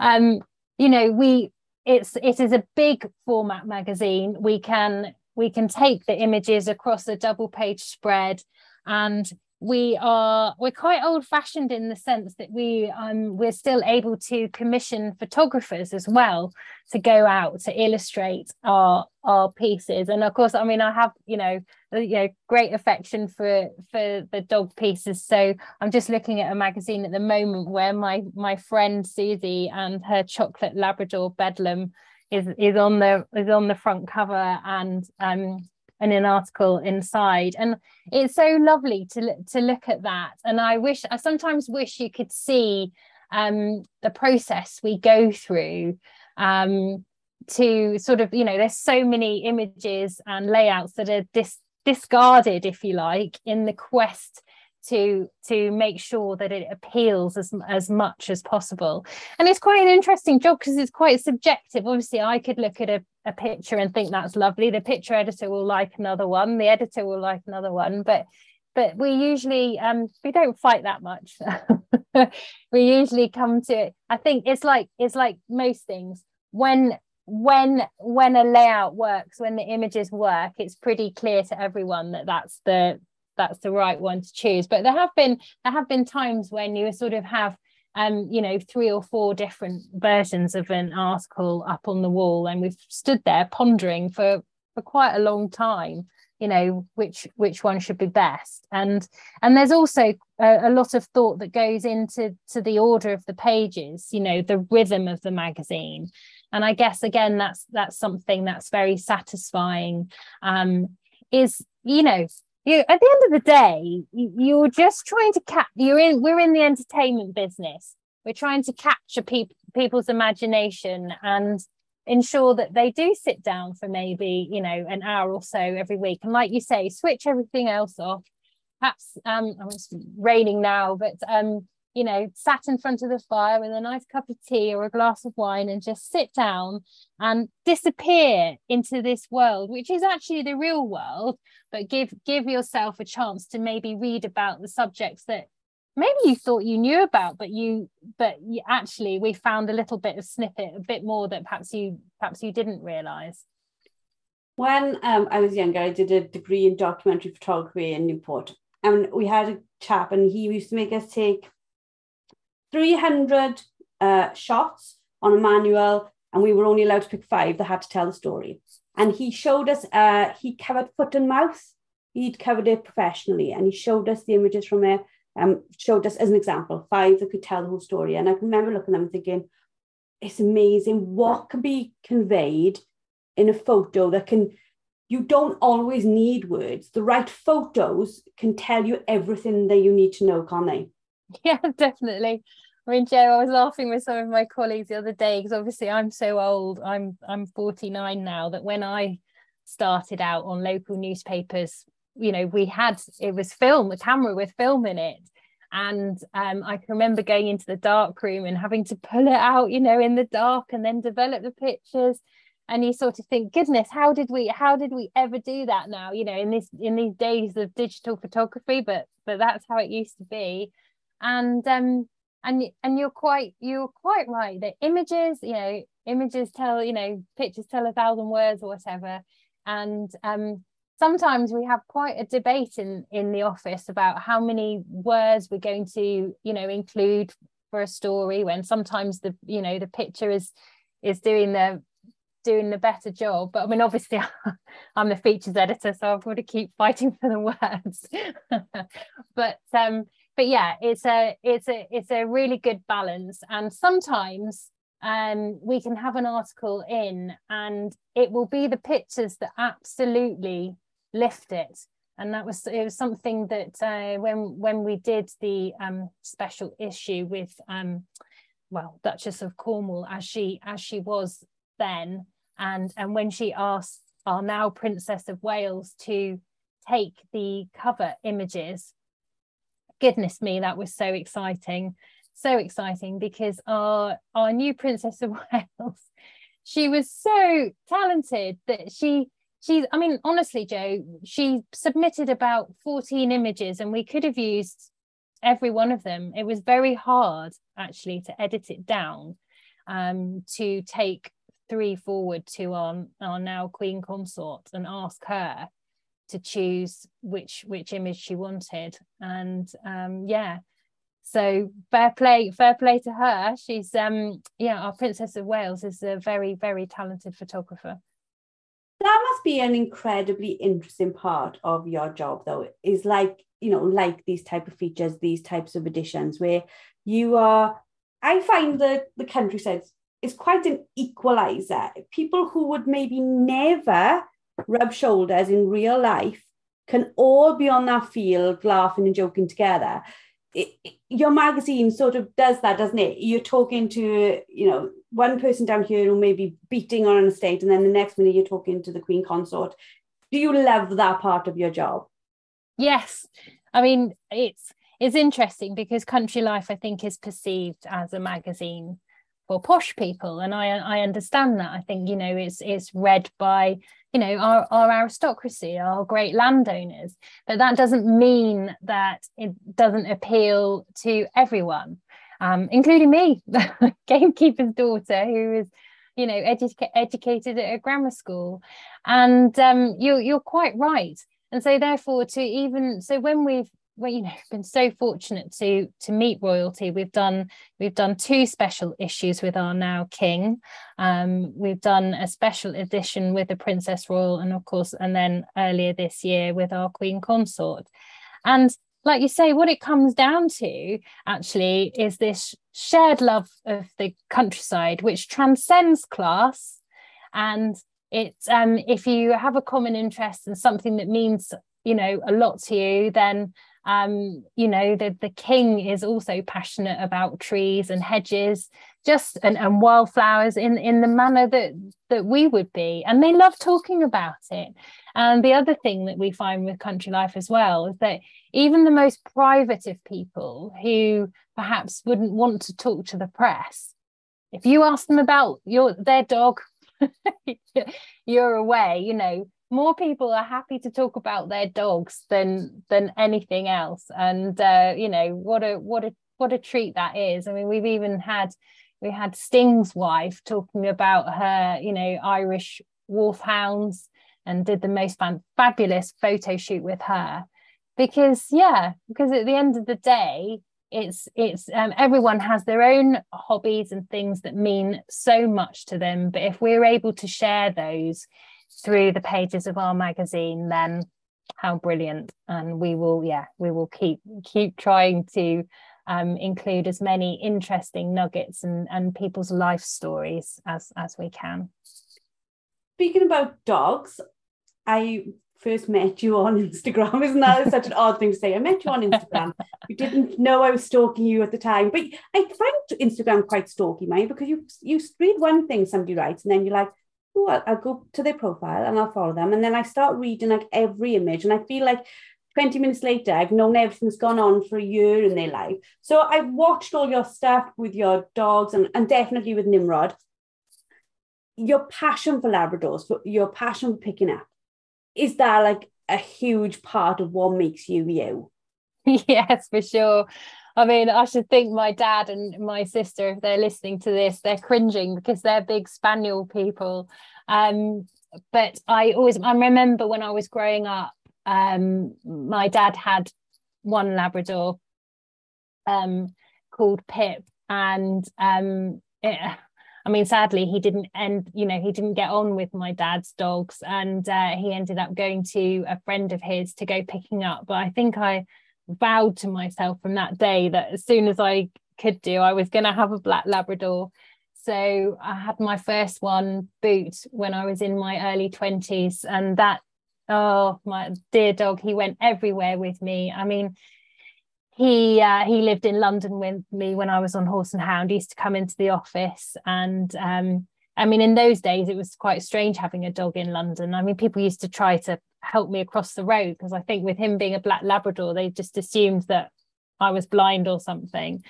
um, you know, we it's it is a big format magazine. We can we can take the images across a double page spread and we are we're quite old fashioned in the sense that we um we're still able to commission photographers as well to go out to illustrate our our pieces. And of course i mean i have you know you know great affection for for the dog pieces. So i'm just looking at a magazine at the moment where my my friend susie and her chocolate labrador bedlam is is on the is on the front cover and um and an article inside. And it's so lovely to to look at that. And i wish i sometimes wish you could see um, the process we go through um, to sort of you know there's so many images and layouts that are dis- discarded if you like in the quest to to make sure that it appeals as as much as possible. And it's quite an interesting job because it's quite subjective. Obviously i could look at a, a picture and think that's lovely. The picture editor will like another one. The editor will like another one. But but we usually um we don't fight that much. <laughs> We usually come to it i think it's like it's like most things. When when when a layout works when the images work it's pretty clear to everyone that that's the that's the right one to choose. But there have been there have been times when you sort of have um you know three or four different versions of an article up on the wall and we've stood there pondering for for quite a long time you know which which one should be best. And and there's also a, a, lot of thought that goes into to the order of the pages you know the rhythm of the magazine. And i guess again that's that's something that's very satisfying um is you know you at the end of the day you're just trying to cap you're in we're in the entertainment business. We're trying to capture people people's imagination and ensure that they do sit down for maybe you know an hour or so every week. And like you say switch everything else off. Perhaps um it's raining now but um you know sat in front of the fire with a nice cup of tea or a glass of wine and just sit down and disappear into this world which is actually the real world but give give yourself a chance to maybe read about the subjects that maybe you thought you knew about but you but you, actually we found a little bit of snippet a bit more that perhaps you perhaps you didn't realize. When um, i was younger i did a degree in documentary photography in newport and we had a chap and he used to make us take 300 uh, shots on a manual and we were only allowed to pick five that had to tell the story and he showed us uh, he covered foot and mouth he'd covered it professionally and he showed us the images from it um, showed us as an example five that could tell the whole story. And I can remember looking at them and thinking, it's amazing what can be conveyed in a photo that can you don't always need words. The right photos can tell you everything that you need to know, can't they? <laughs> Yeah, definitely. I mean, Joe, I was laughing with some of my colleagues the other day because obviously I'm so old. I'm I'm 49 now. That when I started out on local newspapers you know we had it was film a camera with film in it and um, I can remember going into the dark room and having to pull it out, you know, in the dark and then develop the pictures. And you sort of think, goodness, how did we, how did we ever do that now? You know, in this, in these days of digital photography, but but that's how it used to be. And um, and and you're quite, you're quite right. The images, you know, images tell, you know, pictures tell a thousand words or whatever. And um, sometimes we have quite a debate in in the office about how many words we're going to you know include for a story when sometimes the you know the picture is is doing the doing the better job but i mean obviously <laughs> i'm the features editor so i've got to keep fighting for the <laughs> words <laughs> but um but yeah it's a it's a it's a really good balance and sometimes um, we can have an article in and it will be the pictures that absolutely lift it and that was it was something that uh, when when we did the um, special issue with um, well Duchess of Cornwall as she as she was then and and when she asked our now Princess of Wales to take the cover images goodness me that was so exciting so exciting because our our new Princess of <laughs> Wales she was so talented that she she's i mean honestly joe she submitted about 14 images and we could have used every one of them. It was very hard actually to edit it down um, to take three forward to our, our now queen consort and ask her to choose which which image she wanted. And um, yeah. So fair play fair play to her. She's um yeah our princess of wales is a very very talented photographer. That must be an incredibly interesting part of your job though is like you know like these type of features these types of editions where you are i find that the countryside is quite an equalizer. People who would maybe never rub shoulders in real life can all be on that field laughing and joking together it, your magazine sort of does that, doesn't it? You're talking to, you know, one person down here who may be beating on an estate, and then the next minute you're talking to the Queen Consort. Do you love that part of your job? Yes. I mean, it's it's interesting because Country Life, I think, is perceived as a magazine for posh people, and I I understand that. I think you know it's it's read by you know our, our aristocracy, our great landowners, but that doesn't mean that it doesn't appeal to everyone, um, including me, the <laughs> gamekeeper's daughter, who is you know edu- educated at a grammar school, and um, you you're quite right. And so therefore, to even so when we've well, you know, been so fortunate to to meet royalty. We've done we've done two special issues with our now king. Um, we've done a special edition with the Princess Royal, and of course, and then earlier this year with our Queen Consort. And like you say, what it comes down to actually is this shared love of the countryside, which transcends class. And it's um, if you have a common interest and something that means you know a lot to you, then um, you know the, the king is also passionate about trees and hedges just and, and wildflowers in in the manner that that we would be and they love talking about it. And the other thing that we find with country life as well is that even the most private of people who perhaps wouldn't want to talk to the press if you ask them about your their dog <laughs> you're away you know more people are happy to talk about their dogs than than anything else. And uh, you know what a what a what a treat that is. I mean we've even had we had sting's wife talking about her you know irish wolfhounds and did the most fan- fabulous photo shoot with her. Because yeah because at the end of the day it's it's um, everyone has their own hobbies and things that mean so much to them. But if we're able to share those through the pages of our magazine, then how brilliant! And we will, yeah, we will keep keep trying to um, include as many interesting nuggets and and people's life stories as as we can. Speaking about dogs, I first met you on <laughs> Instagram. Isn't that such an odd thing to say? I met you on Instagram. you didn't know I was stalking you at the time, but I find Instagram quite stalky, mate, because you you read one thing somebody writes, and then you're like, I'll, I'll go to their profile and I'll follow them. And then I start reading like every image and I feel like 20 minutes later, I've known everything's gone on for a year in their life. So I've watched all your stuff with your dogs and, and definitely with Nimrod. Your passion for Labradors, for your passion for picking up, is that like a huge part of what makes you you? <laughs> yes, for sure. I mean, I should think my dad and my sister, if they're listening to this, they're cringing because they're big spaniel people. Um, but I always, I remember when I was growing up, um, my dad had one Labrador um, called Pip, and um, it, I mean, sadly, he didn't end, you know, he didn't get on with my dad's dogs, and uh, he ended up going to a friend of his to go picking up. But I think I vowed to myself from that day that as soon as I could do, I was going to have a black Labrador. So I had my first one, Boot, when I was in my early 20s. And that, oh, my dear dog, he went everywhere with me. I mean, he uh, he lived in London with me when I was on Horse and Hound. He used to come into the office, and um, I mean, in those days, it was quite strange having a dog in London. I mean, people used to try to help me across the road because I think with him being a black Labrador, they just assumed that I was blind or something.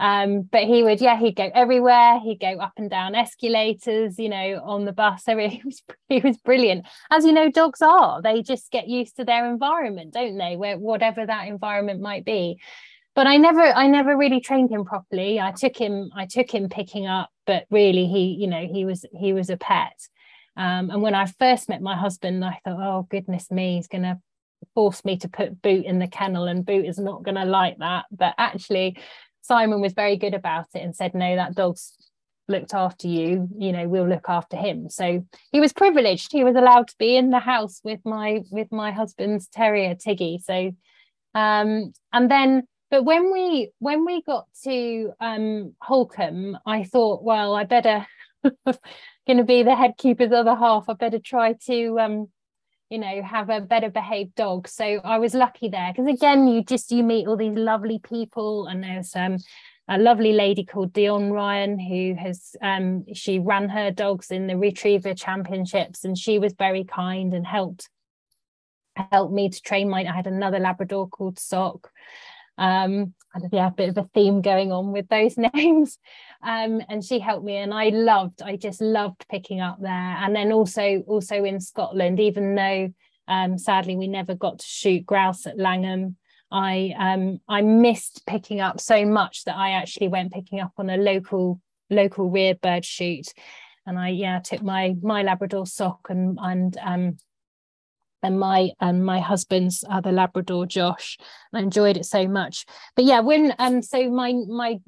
Um, but he would, yeah, he'd go everywhere. He'd go up and down escalators, you know, on the bus. <laughs> So he was, he was brilliant. As you know, dogs are. They just get used to their environment, don't they? Where whatever that environment might be. But I never, I never really trained him properly. I took him, I took him picking up, but really, he, you know, he was, he was a pet. Um, and when I first met my husband, I thought, oh, goodness me, he's going to force me to put Boot in the kennel, and Boot is not going to like that. But actually, Simon was very good about it and said, no, that dog's looked after you. You know we'll look after him. So he was privileged. He was allowed to be in the house with my with my husband's terrier tiggy. So um and then but when we when we got to um holkham i thought well i better <laughs> going to be the head keeper's other half, I better try to um, you know have a better behaved dog. So i was lucky there because again you just you meet all these lovely people and there's um a lovely lady called Dion Ryan who has um she ran her dogs in the retriever championships and she was very kind and helped helped me to train my I had another Labrador called Sock um and yeah a bit of a theme going on with those <laughs> names. Um and she helped me and I loved I just loved picking up there. And then also also in Scotland even though um sadly we never got to shoot grouse at Langholm I um I missed picking up so much that I actually went picking up on a local local rear bird shoot. And I yeah took my my Labrador sock and and um and my and my husband's other Labrador Josh. I enjoyed it so much. But yeah when um so my my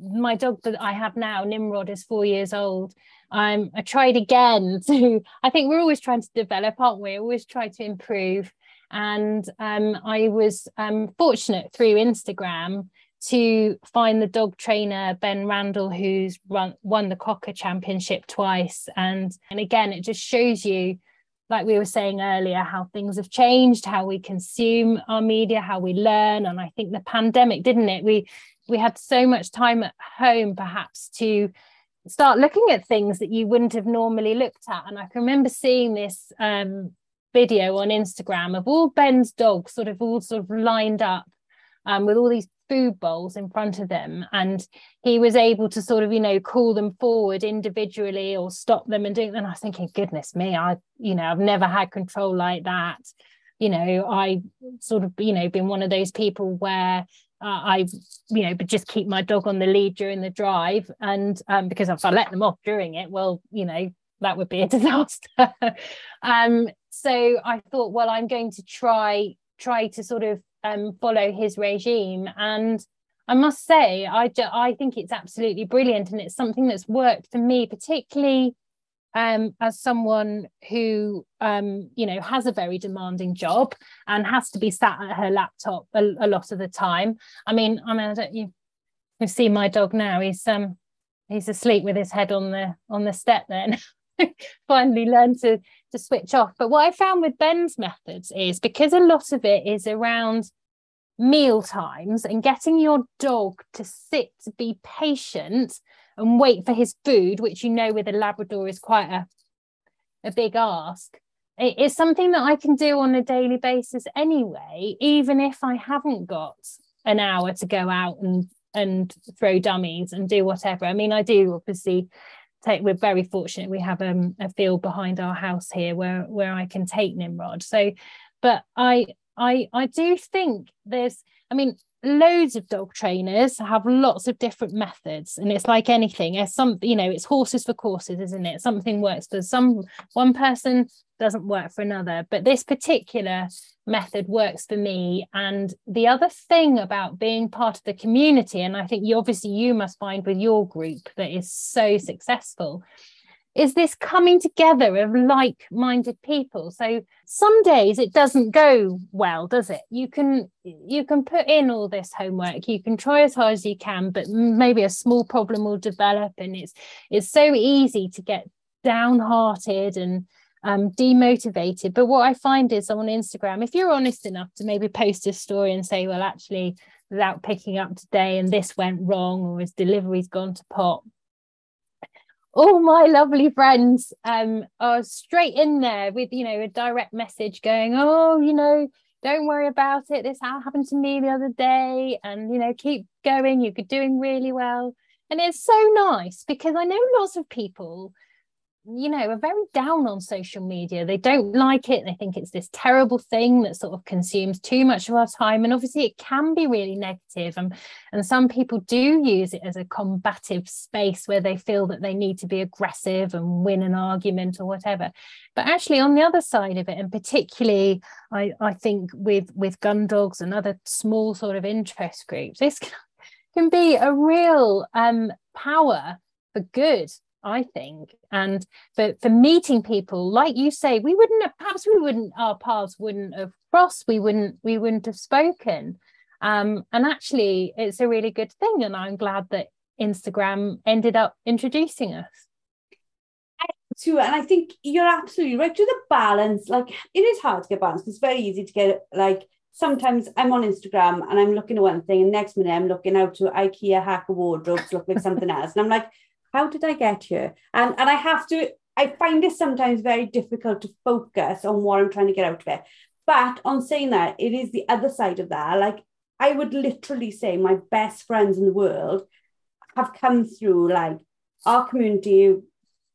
my dog that I have now Nimrod is four years old. Um I tried again <laughs> to I think we're always trying to develop aren't we? Always try to improve. And um, I was um, fortunate through Instagram to find the dog trainer Ben Randall, who's run, won the Cocker Championship twice. And, and again, it just shows you, like we were saying earlier, how things have changed, how we consume our media, how we learn. And I think the pandemic, didn't it? We we had so much time at home, perhaps, to start looking at things that you wouldn't have normally looked at. And I can remember seeing this um, video on Instagram of all Ben's dogs sort of all sort of lined up um, with all these food bowls in front of them. And he was able to sort of you know call them forward individually or stop them and doing and I was thinking goodness me I you know I've never had control like that. You know I sort of you know been one of those people where uh, I you know but just keep my dog on the lead during the drive. And um, because if I let them off during it well you know that would be a <laughs> disaster. <laughs> Um so I thought, well, I'm going to try try to sort of um, follow his regime, and I must say, I I think it's absolutely brilliant, and it's something that's worked for me, particularly um, as someone who um, you know has a very demanding job and has to be sat at her laptop a, a lot of the time. I mean, I mean, I don't, you you see my dog now. He's um he's asleep with his head on the on the step then <laughs> finally learned to to switch off. But what I found with Ben's methods is because a lot of it is around meal times and getting your dog to sit, to be patient, and wait for his food, which you know with a Labrador is quite a a big ask. It is something that I can do on a daily basis anyway, even if I haven't got an hour to go out and and throw dummies and do whatever. I mean, I do obviously take we're very fortunate we have um, a field behind our house here where where I can take Nimrod. So but I I I do think there's I mean loads of dog trainers have lots of different methods and it's like anything as some you know it's horses for courses isn't it? Something works for some one person doesn't work for another but this particular method works for me. And the other thing about being part of the community and i think you obviously you must find with your group that is so successful is this coming together of like-minded people? So some days it doesn't go well does it? You can you can put in all this homework you can try as hard as you can but maybe a small problem will develop and it's it's so easy to get downhearted and um, demotivated. But what i find is on instagram if you're honest enough to maybe post a story and say well actually without picking up today and this went wrong or his delivery's gone to pot all my lovely friends um, are straight in there with you know a direct message going oh you know don't worry about it. This happened to me the other day and you know keep going. You're doing really well. And it's so nice because i know lots of people you know are very down on social media. They don't like it. They think it's this terrible thing that sort of consumes too much of our time. And obviously it can be really negative. and and some people do use it as a combative space where they feel that they need to be aggressive and win an argument or whatever. But actually on the other side of it and particularly i i think with with gun dogs and other small sort of interest groups this <laughs> can be a real um power for good I think. And for, for meeting people, like you say, we wouldn't have, perhaps we wouldn't, our paths wouldn't have crossed, we wouldn't, we wouldn't have spoken. Um, and actually it's a really good thing. And I'm glad that Instagram ended up introducing us. to and I think you're absolutely right to the balance like it is hard to get balance it's very easy to get like sometimes I'm on Instagram and I'm looking at one thing and next minute I'm looking out to IKEA hack a wardrobe look like something <laughs> else and I'm like how did I get here? And and I have to I find it sometimes very difficult to focus on what I'm trying to get out of it. But on saying that it is the other side of that. Like I would literally say my best friends in the world have come through like our community.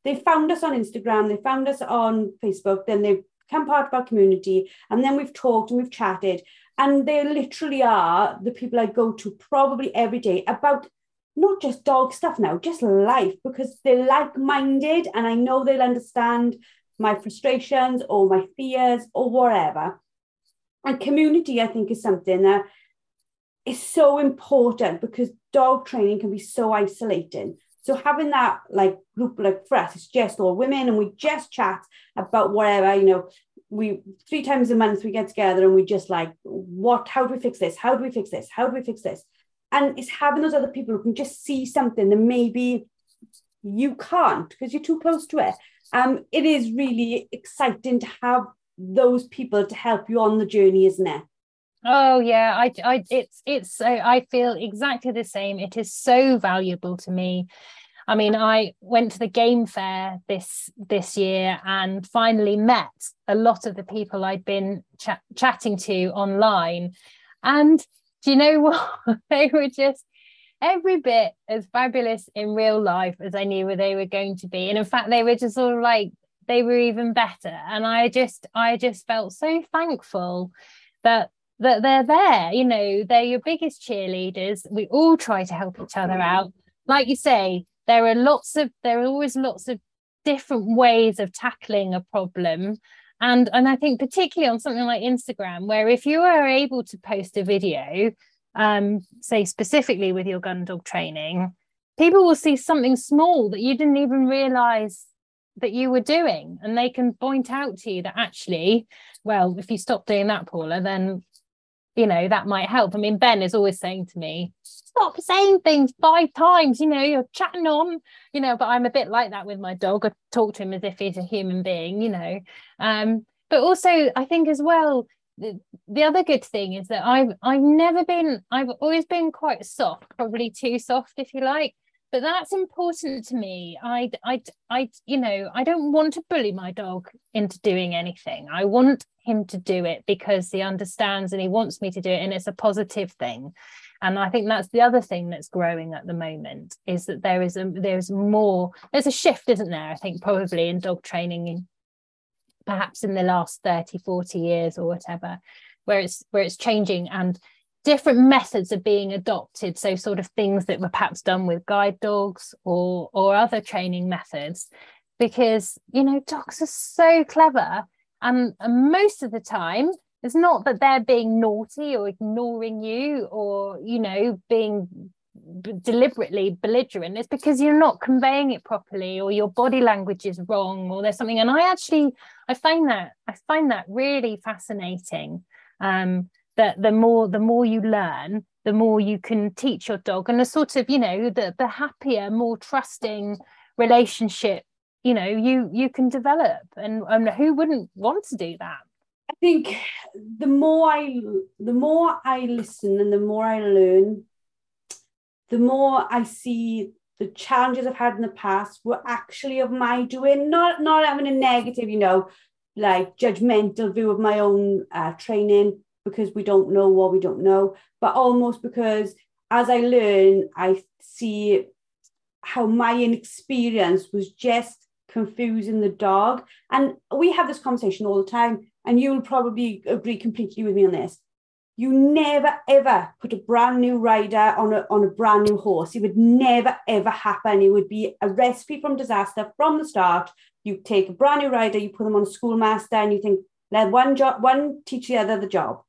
They found us on Instagram, they found us on Facebook, then they've become part of our community, and then we've talked and we've chatted. And they literally are the people I go to probably every day about not just dog stuff now, just life, because they're like minded and I know they'll understand my frustrations or my fears or whatever. And community, I think, is something that is so important because dog training can be so isolating. So having that like group like for us, it's just all women and we just chat about whatever, you know, we three times a month we get together and we just like, what, how do we fix this? How do we fix this? How do we fix this? And it's having those other people who can just see something that maybe you can't because you're too close to it. Um, it is really exciting to have those people to help you on the journey, isn't it? Oh yeah, I, I, it's, it's. I feel exactly the same. It is so valuable to me. I mean, I went to the game fair this this year and finally met a lot of the people I'd been ch- chatting to online, and do you know <laughs> what? they were just every bit as fabulous in real life as I knew they were going to be, and in fact, they were just sort of like they were even better. And I just, I just felt so thankful that that they're there. You know they're your biggest cheerleaders. We all try to help each other out. Like you say there are lots of there are always lots of different ways of tackling a problem and and i think particularly on something like instagram where if you are able to post a video um say specifically with your gun dog training people will see something small that you didn't even realize that you were doing. And they can point out to you that actually well if you stop doing that paula then you know that might help. I mean ben is always saying to me stop saying things five times you know you're chatting on you know but i'm a bit like that with my dog. I talk to him as if he's a human being you know. Um but also i think as well the, the other good thing is that i've i've never been i've always been quite soft probably too soft if you like. But that's important to me. I i i you know i don't want to bully my dog into doing anything. I want him to do it because he understands and he wants me to do it and it's a positive thing. And i think that's the other thing that's growing at the moment is that there is a there's more there's a shift isn't there? I think probably in dog training in, perhaps in the last 30 40 years or whatever where it's where it's changing and different methods are being adopted. So sort of things that were perhaps done with guide dogs or or other training methods because you know dogs are so clever and, and most of the time it's not that they're being naughty or ignoring you or you know being deliberately belligerent. It's because you're not conveying it properly or your body language is wrong or there's something. And i actually i find that i find that really fascinating. Um that the more the more you learn the more you can teach your dog and the sort of you know the the happier more trusting relationship you know you you can develop and and who wouldn't want to do that? I think the more i the more i listen and the more i learn the more i see the challenges i've had in the past were actually of my doing not not having a negative you know like judgmental view of my own uh, training because we don't know what we don't know, but almost because as I learn, I see how my inexperience was just confusing the dog. And we have this conversation all the time, and you'll probably agree completely with me on this. You never ever put a brand new rider on a, on a brand new horse. It would never ever happen. It would be a recipe from disaster from the start. You take a brand new rider, you put them on a schoolmaster, and you think, let one job, one teach the other the job.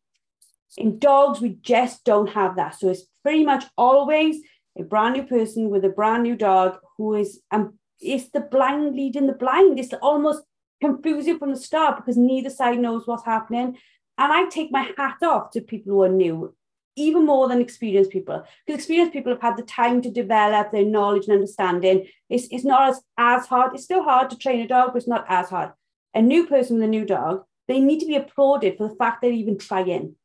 In dogs, we just don't have that. So it's pretty much always a brand new person with a brand new dog who is um it's the blind leading the blind. It's almost confusing from the start because neither side knows what's happening. And I take my hat off to people who are new even more than experienced people because experienced people have had the time to develop their knowledge and understanding it's, it's not as, as hard it's still hard to train a dog but it's not as hard a new person with a new dog they need to be applauded for the fact they're even trying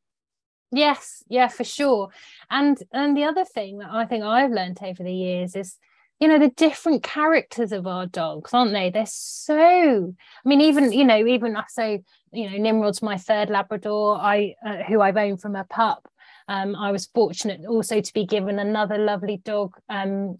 yes yeah for sure and and the other thing that i think i've learned over the years is you know the different characters of our dogs aren't they? They're so i mean even you know even i say you know nimrod's my third labrador. I uh, who i've owned from a pup. Um, i was fortunate also to be given another lovely dog um,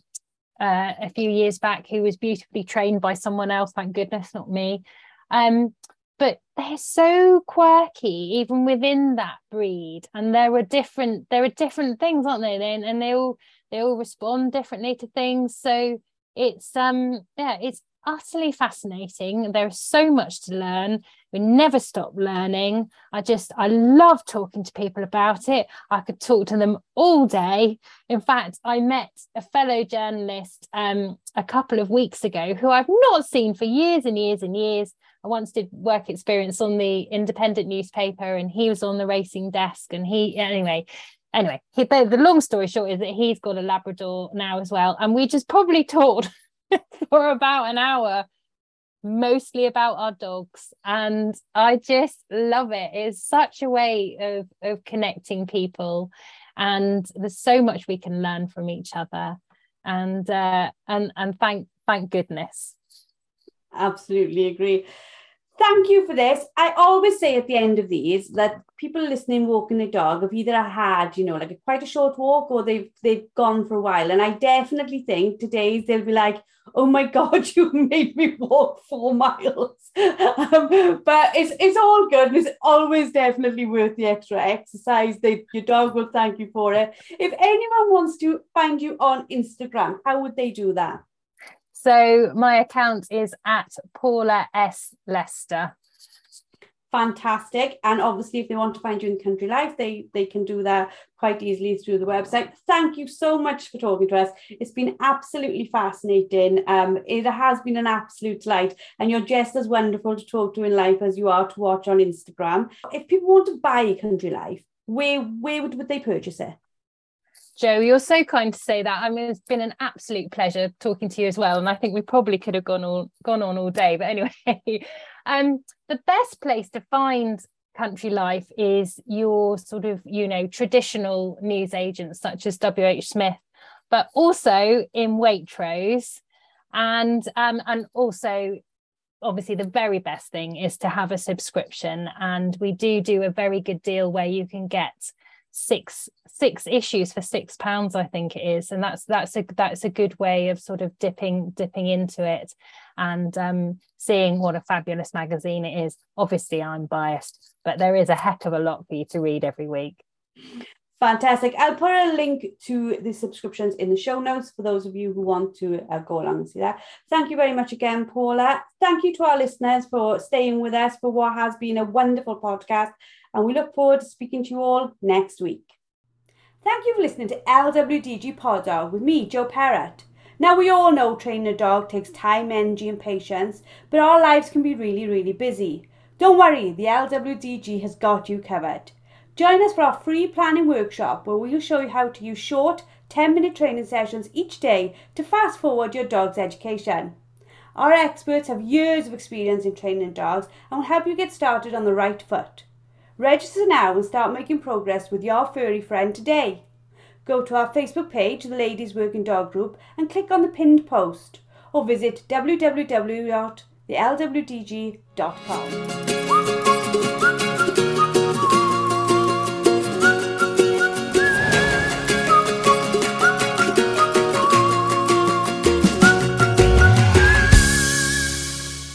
uh, a few years back who was beautifully trained by someone else thank goodness not me. Um, but they're so quirky even within that breed and there are different there are different things aren't they? Then and they all they all respond differently to things. So it's um yeah it's utterly fascinating. There's so much to learn. We never stop learning. I just i love talking to people about it. I could talk to them all day. In fact i met a fellow journalist um a couple of weeks ago who i've not seen for years and years and years. I once did work experience on the independent newspaper and he was on the racing desk and he anyway anyway he, the, the long story short is that he's got a labrador now as well and we just probably talked <laughs> for about an hour mostly about our dogs and i just love it. It's such a way of of connecting people and there's so much we can learn from each other and uh and and thank thank goodness. Absolutely agree thank you for this. I always say at the end of these that people listening walking their dog have either had, you know, like a, quite a short walk or they've they've gone for a while. And I definitely think today's they'll be like, oh my God, <laughs> you made me walk four miles. um, but it's it's all good. It's always definitely worth the extra exercise. They, your dog will thank you for it. If anyone wants to find you on Instagram, how would they do that? So my account is at Paula S. Lester. Fantastic. And obviously, if they want to find you in Country Life, they, they can do that quite easily through the website. Thank you so much for talking to us. It's been absolutely fascinating. Um, it has been an absolute delight. And you're just as wonderful to talk to in life as you are to watch on Instagram. If people want to buy Country Life, where, where would, would they purchase it? Jo, you're so kind to say that. I mean, it's been an absolute pleasure talking to you as well. And I think we probably could have gone all gone on all day. But anyway, <laughs> um, the best place to find country life is your sort of, you know, traditional news agents such as WH Smith, but also in Waitrose. And um, and also obviously the very best thing is to have a subscription and we do do a very good deal where you can get six six issues for six pounds i think it is and that's that's a that's a good way of sort of dipping dipping into it and um, seeing what a fabulous magazine it is obviously i'm biased but there is a heck of a lot for you to read every week Fantastic. I'll put a link to the subscriptions in the show notes for those of you who want to uh, go along and see that. Thank you very much again, Paula. Thank you to our listeners for staying with us for what has been a wonderful podcast and we look forward to speaking to you all next week. Thank you for listening to LWDG Pod Dog with me, Jo Perrott. Now, we all know training a dog takes time, energy, and patience, but our lives can be really, really busy. Don't worry, the LWDG has got you covered. Join us for our free planning workshop where we'll show you how to use short 10 minute training sessions each day to fast forward your dog's education. Our experts have years of experience in training dogs and will help you get started on the right foot. Register now and start making progress with your furry friend today. Go to our Facebook page, the Ladies Working Dog Group, and click on the pinned post or visit www.thelwdg.com.